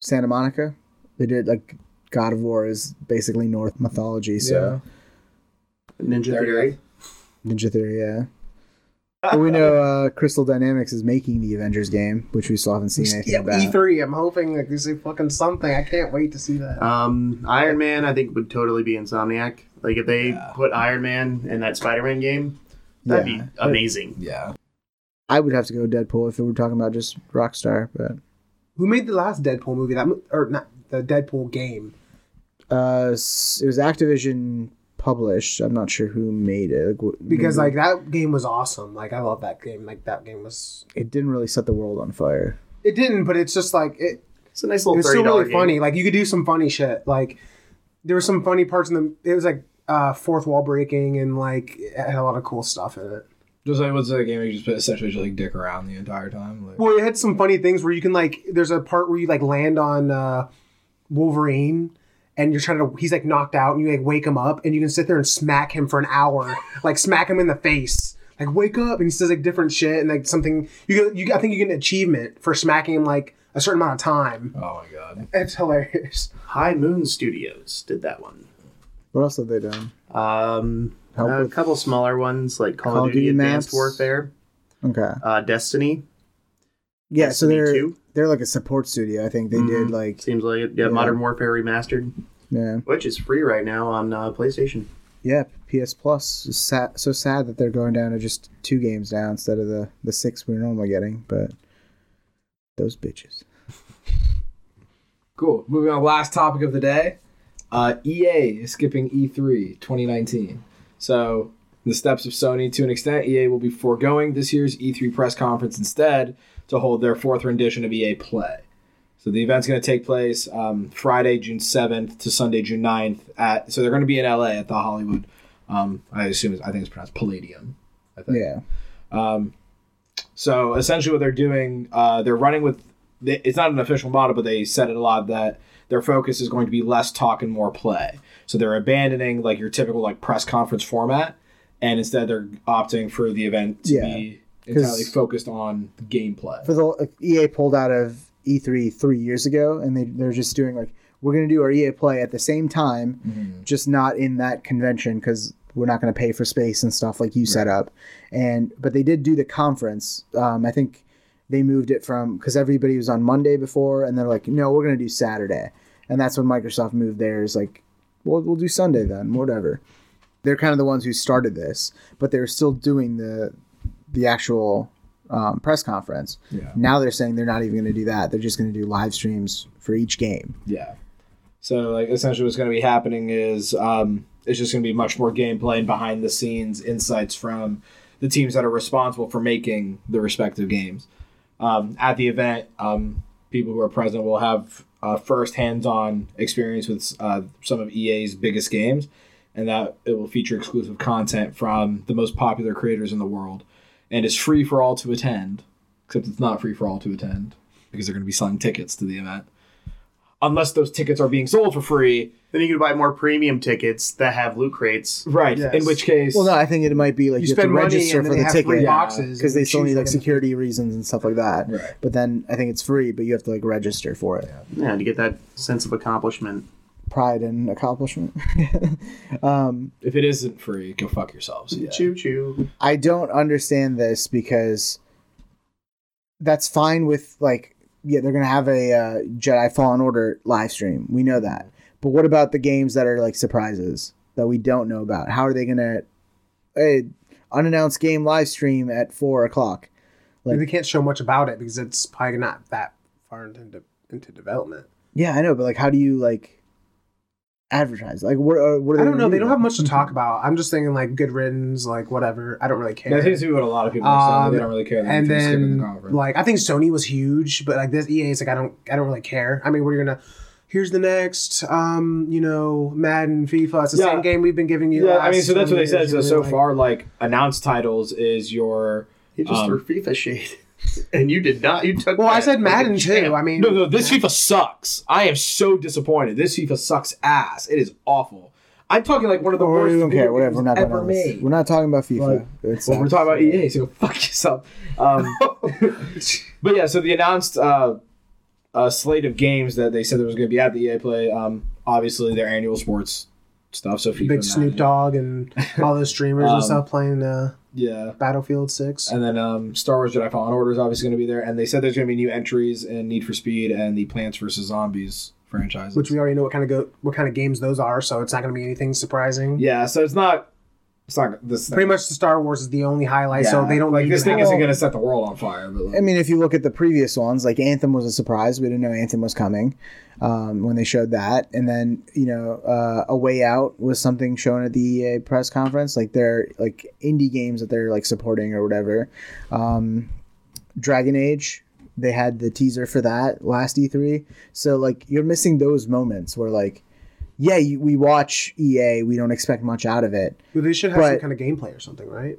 Santa Monica. They did like God of War is basically Norse mythology, so Ninja Theory. Ninja Theory, yeah. But we know uh, Crystal Dynamics is making the Avengers game, which we still haven't seen anything Yeah, about. E3. I'm hoping like they say fucking something. I can't wait to see that. Um, Iron Man, I think would totally be Insomniac. Like if they Yeah. put Iron Man in that Spider-Man game, that'd Yeah. be amazing. Yeah. I would have to go Deadpool if we were talking about just Rockstar, but Who made the last Deadpool movie? That or not the Deadpool game? uh, it was Activision published. I'm not sure who made it. Like, wh- Because maybe- like that game was awesome. Like I love that game. Like that game was. it didn't really set the world on fire. It didn't, but it's just like it. It's a nice little It's still dollar really funny. Like you could do some funny shit. Like there were some funny parts in the. It was like uh, fourth wall breaking and like it had a lot of cool stuff in it. Just like what's the game where you just essentially just like dick around the entire time? Like, Well, it had some funny things where you can like. There's a part where you like land on uh, Wolverine, and you're trying to. He's like knocked out, and you like wake him up, and you can sit there and smack him for an hour, like smack him in the face, like wake up, and he says like different shit, and like something. You get, you I think you get an achievement for smacking him like a certain amount of time. oh my god. It's hilarious. High Moon Studios did that one. What else have they done? Um, Help a with- couple smaller ones like Call, Call of of Duty Duty Advanced. Warfare, Okay. uh, Destiny. Yeah, so Destiny they're 2? They're like a support studio. I think they Mhm. did like Seems like it. Yeah, Yeah. Modern Warfare Remastered, yeah which is free right now on uh, PlayStation. yeah PS Plus. It's sad, so sad that they're going down to just two games now instead of the the six we're normally getting. But those bitches. Cool. Moving on. Last topic of the day. Uh, EA is skipping E E3 2019. So, in the steps of Sony, to an extent, EA will be foregoing this year's E3 press conference instead to hold their fourth rendition of EA Play. So the event's going to take place um, Friday, June 7th to Sunday, June 9th at. So they're going to be in LA at the Hollywood. Um, I assume it's, I think it's pronounced Palladium. I think. Yeah. Um, so essentially, what they're doing, uh, they're running with. they- It's not an official model, but they said it a lot that their focus is going to be less talk and more play. So they're abandoning like your typical like press conference format, and instead they're opting for the event to Yeah, be entirely focused on gameplay. For the like, EA pulled out of E3 three years ago, and they they're just doing like we're gonna do our EA play at the same time, Mm-hmm. just not in that convention because we're not gonna pay for space and stuff like you set up. And but they did do the conference. Um, I think they moved it from because everybody was on Monday before, and they're like, no, we're gonna do Saturday, and that's when Microsoft moved theirs. Like, well, we'll do Sunday then, whatever. They're kind of the ones who started this, but they're still doing the the actual um, press conference. Yeah. Now they're saying they're not even going to do that. They're just going to do live streams for each game. Yeah. So like essentially what's going to be happening is um, it's just going to be much more gameplay and behind the scenes insights from the teams that are responsible for making the respective games. Um, at the event, um, people who are present will have uh, first hands-on experience with uh, some of EA's biggest games, and that it will feature exclusive content from the most popular creators in the world, and is free for all to attend. Except it's not free for all to attend because they're going to be selling tickets to the event unless those tickets are being sold for free. Then you can buy more premium tickets that have loot crates. Right. Yes. In which case, Well, no, I think it might be like You you, have to spend money register and for then the they have free ticket boxes because they still need like them. security reasons and stuff like that. Right. But then I think it's free, but you have to like register for it. Yeah, to get that sense of accomplishment. Pride and accomplishment. um, if it isn't free, go fuck yourselves. Yeah. Choo choo. I don't understand this because that's fine with like yeah they're gonna have a uh, Jedi Fallen Order live stream. We know that, but what about the games that are like surprises that we don't know about? How are they gonna a unannounced game live stream at four o'clock? Like- they can't show much about it because it's probably not that far into into development. Yeah, I know, but like, how do you like advertise? Like, what? Are, what are they I don't know. They don't then? have much to talk about. I'm just thinking like good riddance, like whatever. I don't really care. That seems to be what a lot of people are saying. Um, They don't really care. That and then the like I think Sony was huge, but like this EA is like I don't I don't really care. I mean, we're you gonna here's the next, um, you know, Madden, FIFA. It's the Yeah. same game we've been giving you. Yeah, the I mean, so that's what they said. So, so like- far, like announced titles is your He just Um, threw FIFA shade, and you did not. You took. Well, I said Madden too. champ. I mean, no, no. This FIFA sucks. I am so disappointed. This FIFA sucks ass. It is awful. I'm talking like one of the Or worst. we don't video care. Whatever. games We're not ever talking about. made. We're not talking about FIFA. Like, Well, we're talking about EA, so fuck yourself. Um, but yeah, so the announced uh, uh, slate of games that they said there was going to be at the EA Play, um, obviously their annual sports stuff. So big Snoop Dogg and all those streamers Um, and stuff playing uh, yeah. Battlefield Six. And then um, Star Wars Jedi Fallen Order is obviously going to be there, and they said there's going to be new entries in Need for Speed and the Plants vs Zombies franchises. which we already know what kind of go what kind of games those are, so it's not going to be anything surprising. yeah, so it's not. It's not this. Pretty much, the Star Wars is the only highlight, so they don't like this thing isn't going to set the world on fire. But like, I mean, if you look at the previous ones, like Anthem was a surprise. We didn't know Anthem was coming um, when they showed that, and then you know, uh, A Way Out was something shown at the EA press conference. Like they're like indie games that they're like supporting or whatever. Um, Dragon Age, they had the teaser for that last E3. So like you're missing those moments where like, yeah, you, we watch EA, we don't expect much out of it. Well, they should have some kind of gameplay or something, right?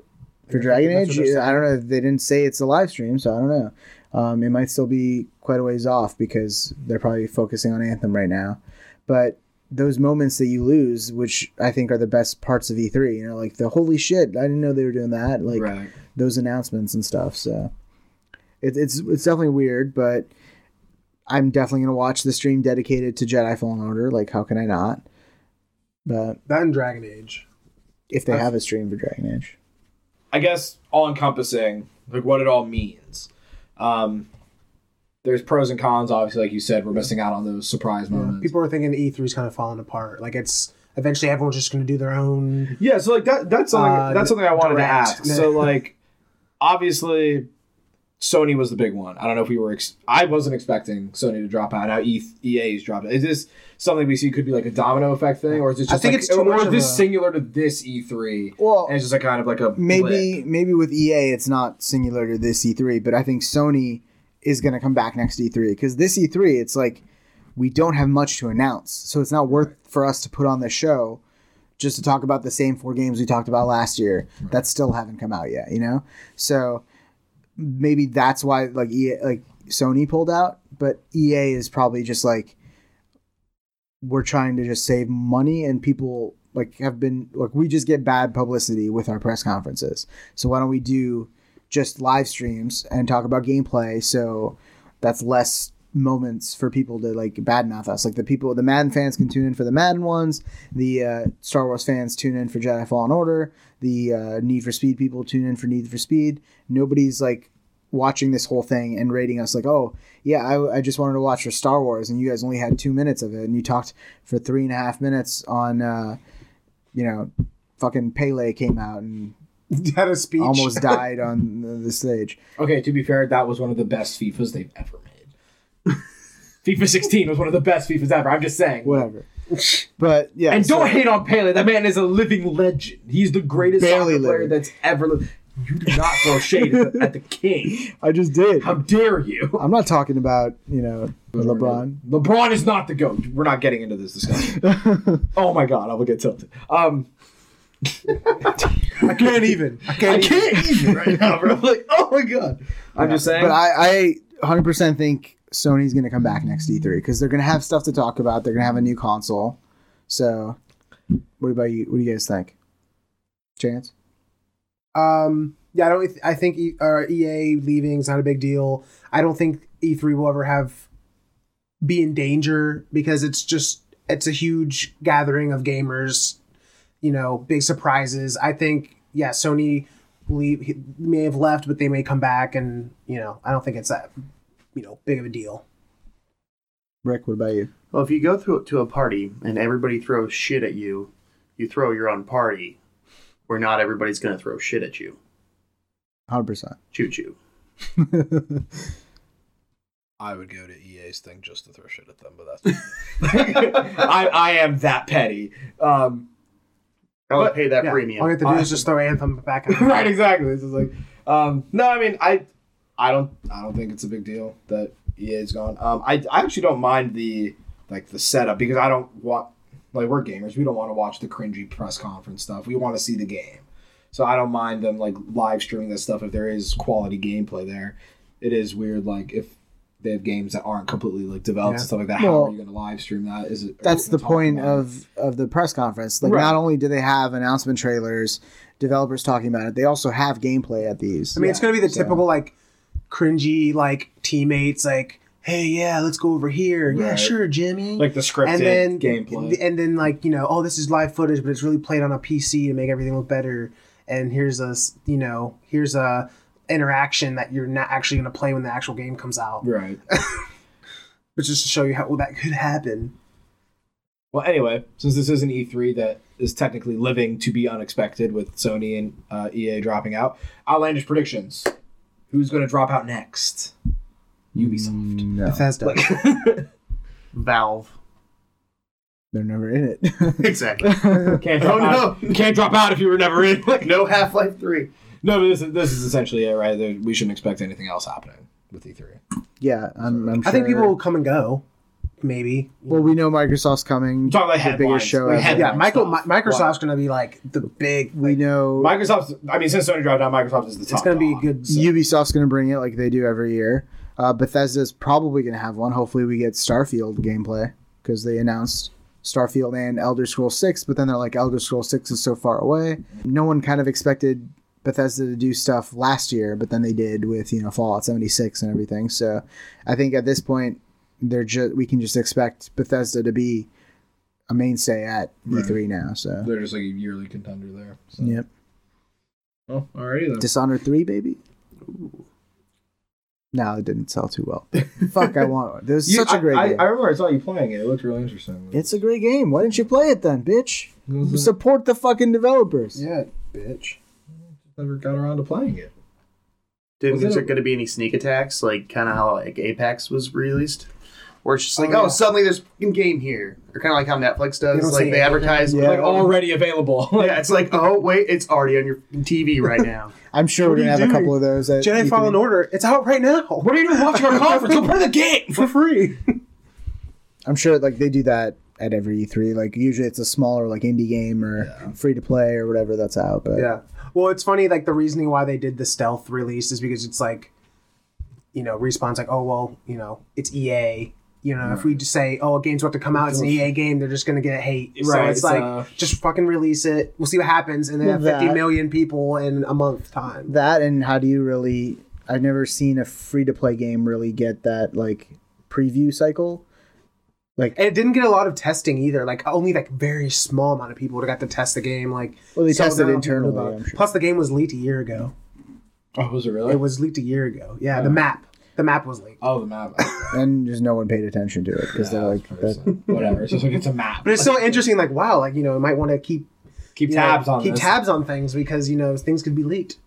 For Dragon Age, I don't know. They didn't say it's a live stream, so I don't know. Um, it might still be quite a ways off because they're probably focusing on Anthem right now. But those moments that you lose, which I think are the best parts of E3, you know, like the holy shit, I didn't know they were doing that. Like right. those announcements and stuff. So it, it's it's definitely weird, but I'm definitely gonna watch the stream dedicated to Jedi Fallen Order. Like, how can I not? But That and Dragon Age. if they I've- a stream for Dragon Age, I guess all encompassing, like what it all means. Um, there's pros and cons. Obviously, like you said, we're missing out on those surprise moments. People are thinking E3 is kind of falling apart. Like it's eventually everyone's just going to do their own. Yeah, so like that that's something Uh, that's something I wanted direct. to ask. So like obviously Sony was the big one. I don't know if we were ex- I wasn't expecting Sony to drop out. Now E- EA's dropped Is this something we see could be like a domino effect thing or is it just I think like, it's too or much is this a- singular to this E3? well, And it's just like kind of like a maybe blip? maybe with EA it's not singular to this E3, but I think Sony is going to come back next E3 because this E3 it's like we don't have much to announce, so it's not worth for us to put on the show just to talk about the same four games we talked about last year that still haven't come out yet, you know? So maybe that's why like EA like Sony pulled out, but EA is probably just like we're trying to just save money and people like have been like we just get bad publicity with our press conferences. So why don't we do just live streams and talk about gameplay so that's less moments for people to like badmouth us. Like the people the Madden fans can tune in for the Madden ones, the uh, Star Wars fans tune in for Jedi Fallen Order, the uh, Need for Speed people tune in for Need for Speed. Nobody's like watching this whole thing and rating us like, oh yeah, I, I just wanted to watch for Star Wars, and you guys only had two minutes of it, and you talked for three and a half minutes on, uh, you know, fucking Pele came out and Had a speech. almost died on the, the stage. Okay, to be fair, that was one of the best FIFAs they've ever made. FIFA 16 was one of the best FIFAs ever. I'm just saying. Whatever. But yeah, And so- don't hate on Pele. That man is a living legend. He's the greatest soccer player living. that's ever lived. You do not throw shade at the, at the king. I just did. How dare you? I'm not talking about you know LeBron. LeBron is not the GOAT. We're not getting into this discussion. oh my god, I will get tilted. Um, I can't even. I I can't. even. can't even right now, bro. Like, oh my god. I'm just saying. But I, I 100% think Sony's going to come back next E3 because they're going to have stuff to talk about. They're going to have a new console. So, what about you? What do you guys think? Chance? Um, yeah, I don't. I think E- uh, EA leaving is not a big deal. I don't think E3 will ever have be in danger because it's just it's a huge gathering of gamers. You know, big surprises. I think yeah, Sony leave he may have left, but they may come back, and you know, I don't think it's that you know big of a deal. Rick, what about you? Well, if you go through to a party and everybody throws shit at you, you throw your own party, where not everybody's going to throw shit at you. 100%. Choo choo. I would go to EA's thing just to throw shit at them, but that's. I, I am that petty. Um, I would But- pay that Yeah, premium. all you have to do is just throw Anthem back. on. right, exactly. This is like, um, no, I mean, I, I don't, I don't think it's a big deal that EA's gone. Um, I, I actually don't mind the like the setup because I don't want like we're gamers. We don't want to watch the cringy press conference stuff. We want to see the game. So I don't mind them like live streaming this stuff if there is quality gameplay there. It is weird like if they have games that aren't completely like developed Yeah. and stuff like that. How are you going to live stream that? Is it? That's the point about it? of of the press conference. Like, Right. not only do they have announcement trailers, developers talking about it, they also have gameplay at these. I mean, it's gonna be the so- typical like cringy like teammates like, hey, yeah, let's go over here. Yeah, Right. sure, Jimmy. like the scripted and then gameplay. and then like you know, oh, this is live footage, but it's really played on a PC to make everything look better. And here's a s- you know, here's a interaction that you're not actually gonna play when the actual game comes out, right. but just to show you how well that could happen. Well, anyway, since this is an E3 that is technically living to be unexpected with Sony and uh, EA dropping out, outlandish predictions. Who's going to drop out next? Ubisoft. Mm, no, Bethesda. Valve. they're never in it. Exactly. Can't drop Oh, out. You can't drop out if you were never in. Like, no Half Life 3. no, but this is, this is essentially it, right? There, we shouldn't expect anything else happening with E E3. yeah, I'm, I'm I think people will come and go, maybe. Well, we know Microsoft's coming. Talk about the headlines. biggest show Like ever. Yeah, Michael. Mi- Microsoft's gonna be like the big. We know Microsoft's. I mean, since Sony dropped out, Microsoft is the top. It's gonna be a dog. good. Ubisoft's going to bring it like they do every year. Uh, Bethesda's probably going to have one. Hopefully, we get Starfield gameplay because they announced Starfield and Elder Scrolls 6, but then they're like, Elder Scrolls 6 is so far away. No one kind of expected Bethesda to do stuff last year, but then they did with, you know, Fallout 76 and everything. So I think at this point, they're just we can just expect Bethesda to be a mainstay at E3 now. So, They're just like a yearly contender there. So. yep. Well, alrighty then. Dishonored 3, baby? No, it didn't sell too well. Fuck, I want one. This is such a great I, game. I, I remember I saw you playing it. It looked really interesting. it's a great game. Why didn't you play it then, bitch? Mhm. Support the fucking developers. Yeah, bitch. never got around to playing it. Didn't Was there a- going to be any sneak attacks, like kind of how like Apex was released, where it's just like, Oh, oh, suddenly there's a game here, or kind of like how Netflix does, don't like they anything. advertise, Yeah. like, Like oh, already available. yeah, it's like, oh wait, it's already on your TV right now. I'm sure What we're gonna you have a couple of those. At Jedi E3. Fallen Order. It's out right now what are you doing watching our conference? Go play the game. for free. I'm sure like they do that at every E3. Like usually it's a smaller like indie game or free to play or whatever that's out. But Yeah. Well, it's funny. Like the reasoning why they did the stealth release is because it's like, you know, respawn's like, oh well, you know, it's EA. You know, if we just say, oh, a game's about to come out, it's an EA game, they're just gonna get hate. So Right, it's it's, like, uh, just fucking release it. We'll see what happens, and they Well, have 50 that- million people in a month time. that and how do you really? I've never seen a free to play game really get that like preview cycle. Like And it didn't get a lot of testing either. Like only like very small amount of people would have got to test the game. Like Well, they tested not a lot of people internally, about sure. Plus, the game was leaked a year ago. Oh, was it really? It was leaked a year ago. Yeah, the map. The map was leaked. oh, the map. and just no one paid attention to it because they're like that, whatever. It's just like it's a map. But it's so interesting. Like wow, like you know, you might want to keep keep you know, tabs on keep this. tabs on things because you know things could be leaked.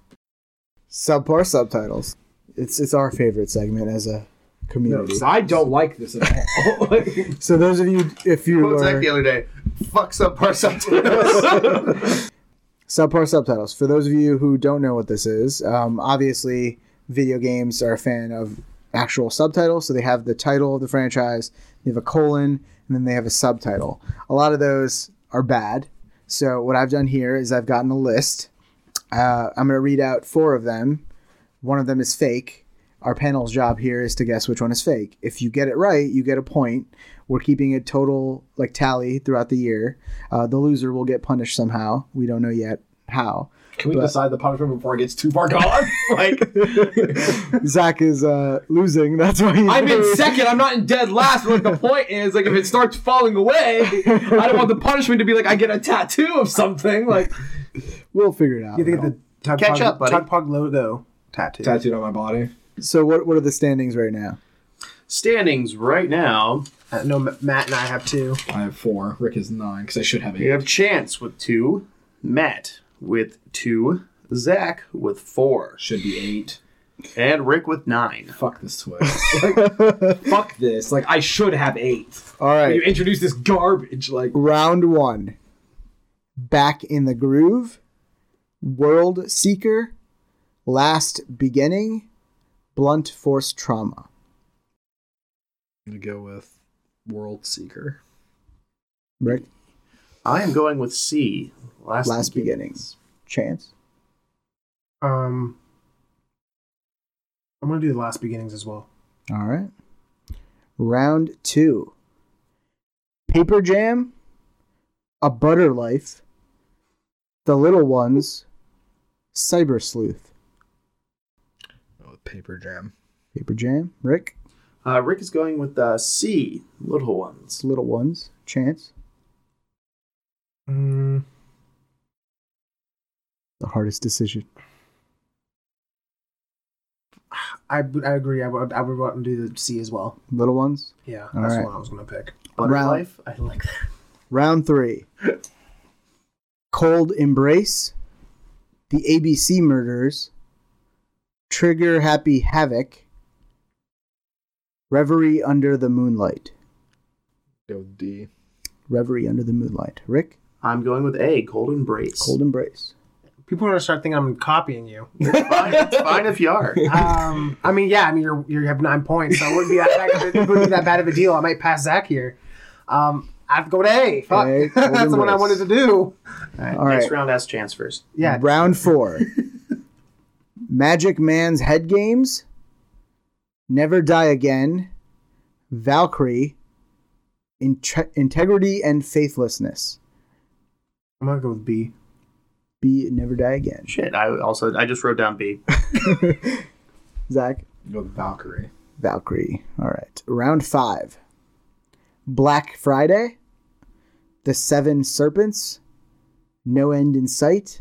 subpar subtitles. It's it's our favorite segment as a community. I don't like this at all. So those of you, if you What are the other day? Fuck subpar subtitles. subpar subtitles, for those of you who don't know what this is, um, obviously video games are a fan of actual subtitles. So they have the title of the franchise, they have a colon, and then they have a subtitle. A lot of those are bad. So what I've done here is I've gotten a list. Uh, I'm going to read out four of them. One of them is fake. Our panel's job here is to guess which one is fake. If you get it right, you get a point. We're keeping a total like tally throughout the year. Uh, the loser will get punished somehow. We don't know yet how. Can we But- decide the punishment before it gets too far gone? like, Zach is uh, losing. That's why he's I'm in second. I'm not in dead last. But like the point is, like if it starts falling away, I don't want the punishment to be like I get a tattoo of something. Like We'll figure it out. You think the Tug Catch Pog, up, buddy. Tug Pog logo tattoo? tattooed on my body. So what what are the standings right now? Standings right now. Uh, no, Matt and I have two. I have four. Rick is nine because I should have We eight. have Chance with two, Matt with two, Zach with four, Should be eight. and Rick with nine. Fuck this Twitch. Like, fuck this. Like I should have eight. All right, You introduced this garbage. Like round one. Back in the groove. World Seeker. Last beginning. Blunt force trauma. I'm gonna go with World Seeker. Rick, I am going with C. Last, Last Beginnings. Chance. Um, I'm gonna do the last beginnings as well. All right. Round two. Paper Jam, A Butter Life, The Little Ones, Cyber Sleuth. Oh, Paper Jam. Paper Jam, Rick, Uh, Rick is going with uh, C. Little ones. Little Ones, Chance. Mm, The hardest decision. I, I agree. I would I would want to do the C as well. Little Ones. Yeah, All that's right. the one I was gonna pick. Butter Round- life. I like that. Round three. Cold Embrace, The ABC Murders, Trigger Happy Havoc, Reverie Under the Moonlight. Go D. Reverie Under the Moonlight. Rick, I'm going with A. Cold embrace. Cold Embrace. People are gonna start thinking I'm copying you. fine, it's fine if you are. Um, I mean, yeah, I mean, you're you have nine points, so it wouldn't be that bad of a, it wouldn't be that bad of a deal. I might pass Zach here. Um, I have to go with A. Fuck, A, that's the one I wanted to do. All right, All next right. round has chance first. Yeah, Round four. Magic Man's Head Games, Never Die Again, Valkyrie, Inte- Integrity and Faithlessness. I'm gonna go with B. Be Never Die Again. Shit. I also I just wrote down B. Zach, Go with Valkyrie. Valkyrie. All right. Round five. Black Friday, The Seven Serpents, No End in Sight,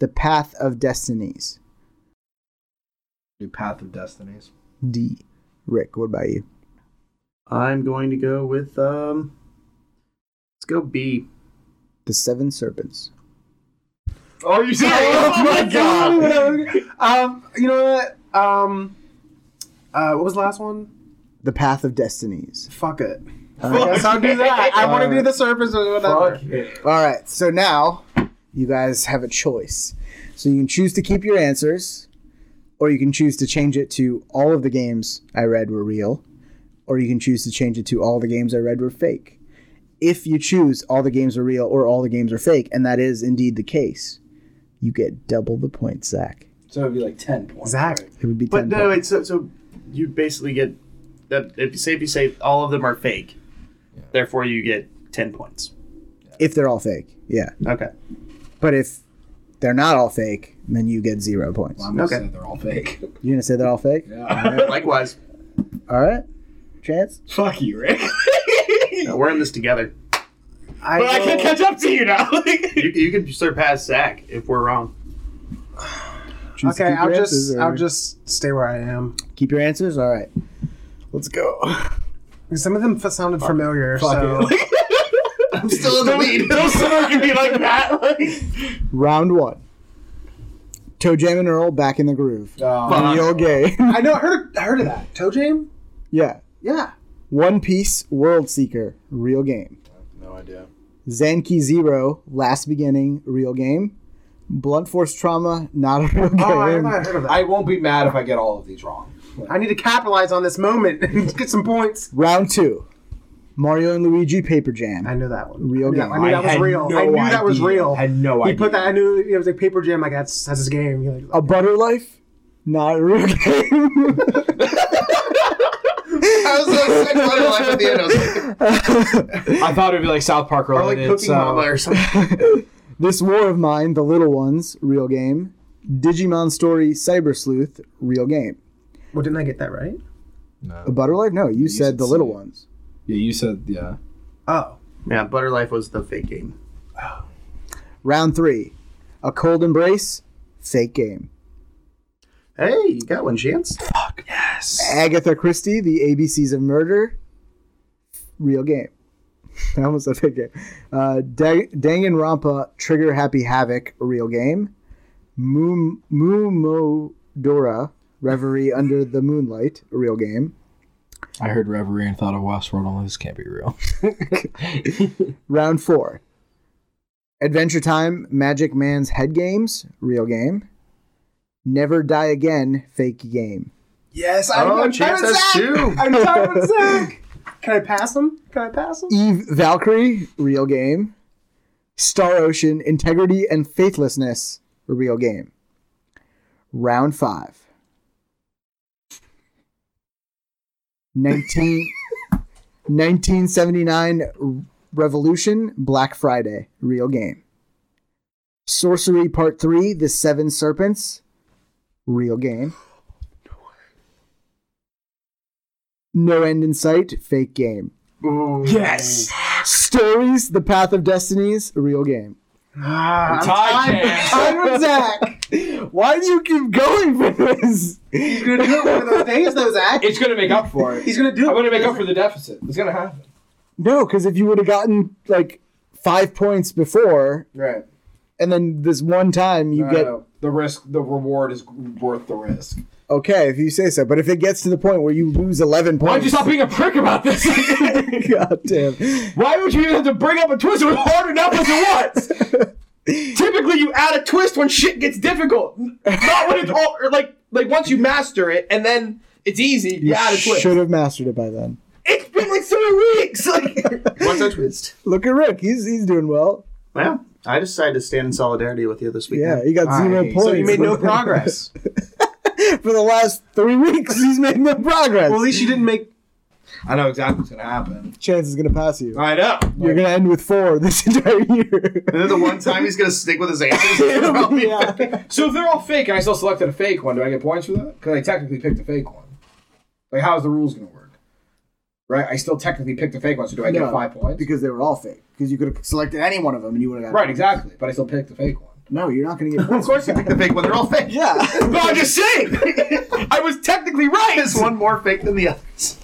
The Path of Destinies. Do Path of Destinies. D. Rick, what about you? I'm going to go with um. Let's go B. The Seven Serpents. Oh, you serious? Oh my god! um, you know what? Um, uh, what was the last one? The Path of Destinies. Fuck it. All I guess I'll do that. I want to do the surface or whatever. All right. So now you guys have a choice. So you can choose to keep your answers, or you can choose to change it to all of the games I read were real, or you can choose to change it to all the games I read were fake. If you choose all the games are real or all the games are fake, and that is indeed the case, you get double the points, Zach. So it'd be like 10 points. Zach. right? It would be But ten no, points. wait. So so you basically get that. If you say if you say all of them are fake, therefore you get ten points. If they're all fake, yeah. Okay. But if they're not all fake, then you get zero points. Well, I'm gonna Okay. say they're all fake. You're gonna say they're all fake? Yeah. Likewise, All right. Chance. Fuck you, Rick. No, we're in this together. I, but I can't catch up to you now. You, you can surpass Zach if we're wrong. Choose Okay, I'll your just or- I'll just stay where I am. keep your answers. All right. Let's go. Some of them f- sounded familiar, Fuck so I'm still in the lead. Those someone can be like that. Like, Round one. ToeJam and Earl back in the groove. oh, Real gay. I know I heard I heard of that. ToeJam? yeah. Yeah. One Piece World Seeker. Real game. No idea. Zanki Zero. Last Beginning. Real game. Blunt Force Trauma. Not a real game. Oh, I thought I heard of that. I won't be mad if I get all of these wrong. I need to capitalize on this moment and get some points. Round two. Mario and Luigi Paper Jam. I know that one. Real I knew that, game. I knew that was real. no I knew that was idea. real. Had no he idea. put that. I knew it was like paper jam. Like that's that's his game. Like, A Butter Life. Not a real game. I was like, said Butter Life at the end. I was like, I thought it'd be like South Park or like related. Cooking so- Mama or something. This War of Mine, The Little Ones, real game. Digimon Story, Cyber Sleuth, real game. well, didn't I get that right? A Butter Life? No, you, said, said The Little Ones. Yeah, you said yeah. Oh, Yeah, Butter Life was the fake game. Oh. Round three. A Cold Embrace, fake game. Hey, you got one chance. Agatha Christie, The ABCs of Murder, real game. I almost said fake game. Uh, Da- Danganronpa, Trigger Happy Havoc, real game. Mu Momodora, Reverie Under the Moonlight, real game. I heard Reverie and thought of Westworld. Only this can't be real. Round four. Adventure Time, Magic Man's Head Games, real game. Never Die Again, fake game. Yes! I'm, oh, I'm Chance has two. I'm Zach. Can I pass them? Can I pass them? Eve Valkyrie, real game. Star Ocean, Integrity and Faithlessness, real game. Round five. 19, 1979 Revolution, Black Friday, real game. Sorcery Part 3, The Seven Serpents, real game. No End in Sight, fake game. Yes. Stories, The Path of Destinies, a real game. Ah, Tie chance. I'm with Zach. Why do you keep going for this? He's gonna do it one of those days, though, Zach. It's gonna make up for it. He's gonna do it. I'm gonna make up for the deficit. It's gonna happen. No, because if you would have gotten like five points before, Right. and then this one time you No, get no, the risk. The reward is worth the risk. Okay if you say so. But if it gets to the point where you lose eleven points. Why'd you stop being a prick about this? God damn. Why would you even have to bring up a twist? It was hard enough as it was. Typically, you add a twist when shit gets difficult, not when it's all or like like once you master it and then it's easy. You, You add a twist. should have mastered it by then. It's been like three weeks. Like What's our twist? Look at Rick. He's he's doing well. Well, I decided to stand in solidarity with you this week. Yeah, weekend. he got zero Alright, points. So you made no progress. for the last three weeks. He's made no progress. well, at least you didn't make. I know exactly what's gonna happen. Chance is gonna pass you. I know. You're gonna end with four this entire year. And then the one time he's gonna stick with his answers. yeah. So if they're all fake and I still selected a fake one, do I get points for that? Because I technically picked a fake one. Like, how's the rules gonna work? Right? I still technically picked a fake one, so do I No, get five points? Because they were all fake. Because you could have selected any one of them and you would have got right, exactly. But I still picked the fake one. No, you're not gonna get of course you picked the fake one. They're all fake. yeah. No, I'm just saying. I was technically right. Is one more fake than the others?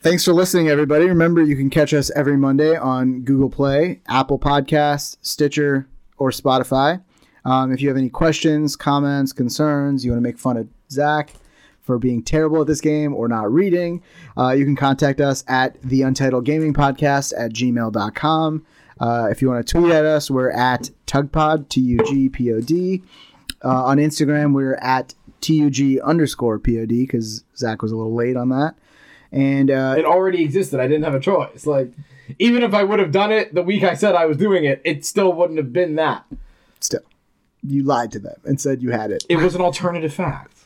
Thanks for listening, everybody. Remember, you can catch us every Monday on Google Play, Apple Podcasts, Stitcher, or Spotify. Um, if you have any questions, comments, concerns, you want to make fun of Zach for being terrible at this game or not reading, uh, you can contact us at the Untitled Gaming Podcast at gmail.com. Uh, if you want to tweet at us, we're at Tugpod, T U G P O D. Uh, on Instagram, we're at TUG underscore POD because Zach was a little late on that. And uh, It already existed. I didn't have a choice. Like, even if I would have done it the week I said I was doing it, it still wouldn't have been that. still, you lied to them and said you had it. It was an alternative fact.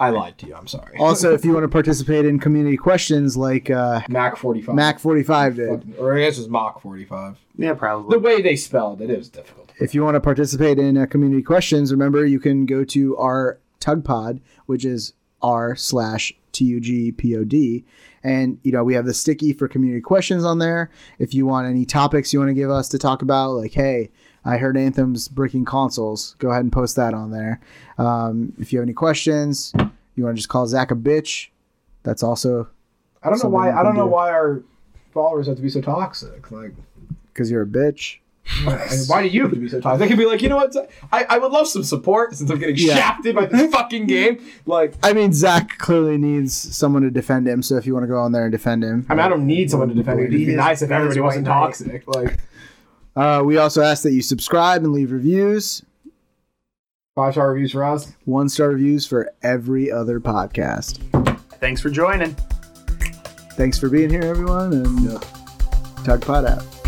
I lied to you. I'm sorry. Also, if you want to participate in community questions like uh, Mac 45. Mac 45 did, Or I guess it was Mach 45. Yeah, probably. The way they spelled it, it was difficult. if you want to participate in uh, community questions, remember you can go to our Tugpod, which is r slash tugpod, and you know we have the sticky for community questions on there. If you want any topics you want to give us to talk about, like hey, I heard Anthem's breaking consoles, go ahead and post that on there. Um, if you have any questions, you want to just call Zach a bitch. That's also I don't know why. I don't can know why our followers have to be so toxic. Like, because you're a bitch. I mean, why do you have to be so toxic? They could be like, you know what? I, I would love some support since I'm getting Yeah. shafted by this fucking game. Like, I mean, Zach clearly needs someone to defend him. So if you want to go on there and defend him, I mean, I don't need someone to defend me. It'd be nice if everybody wasn't toxic. Like, Uh, we also ask that you subscribe and leave reviews. five star reviews for us. One star reviews for every other podcast. Thanks for joining. Thanks for being here, everyone, and Tug Pod out.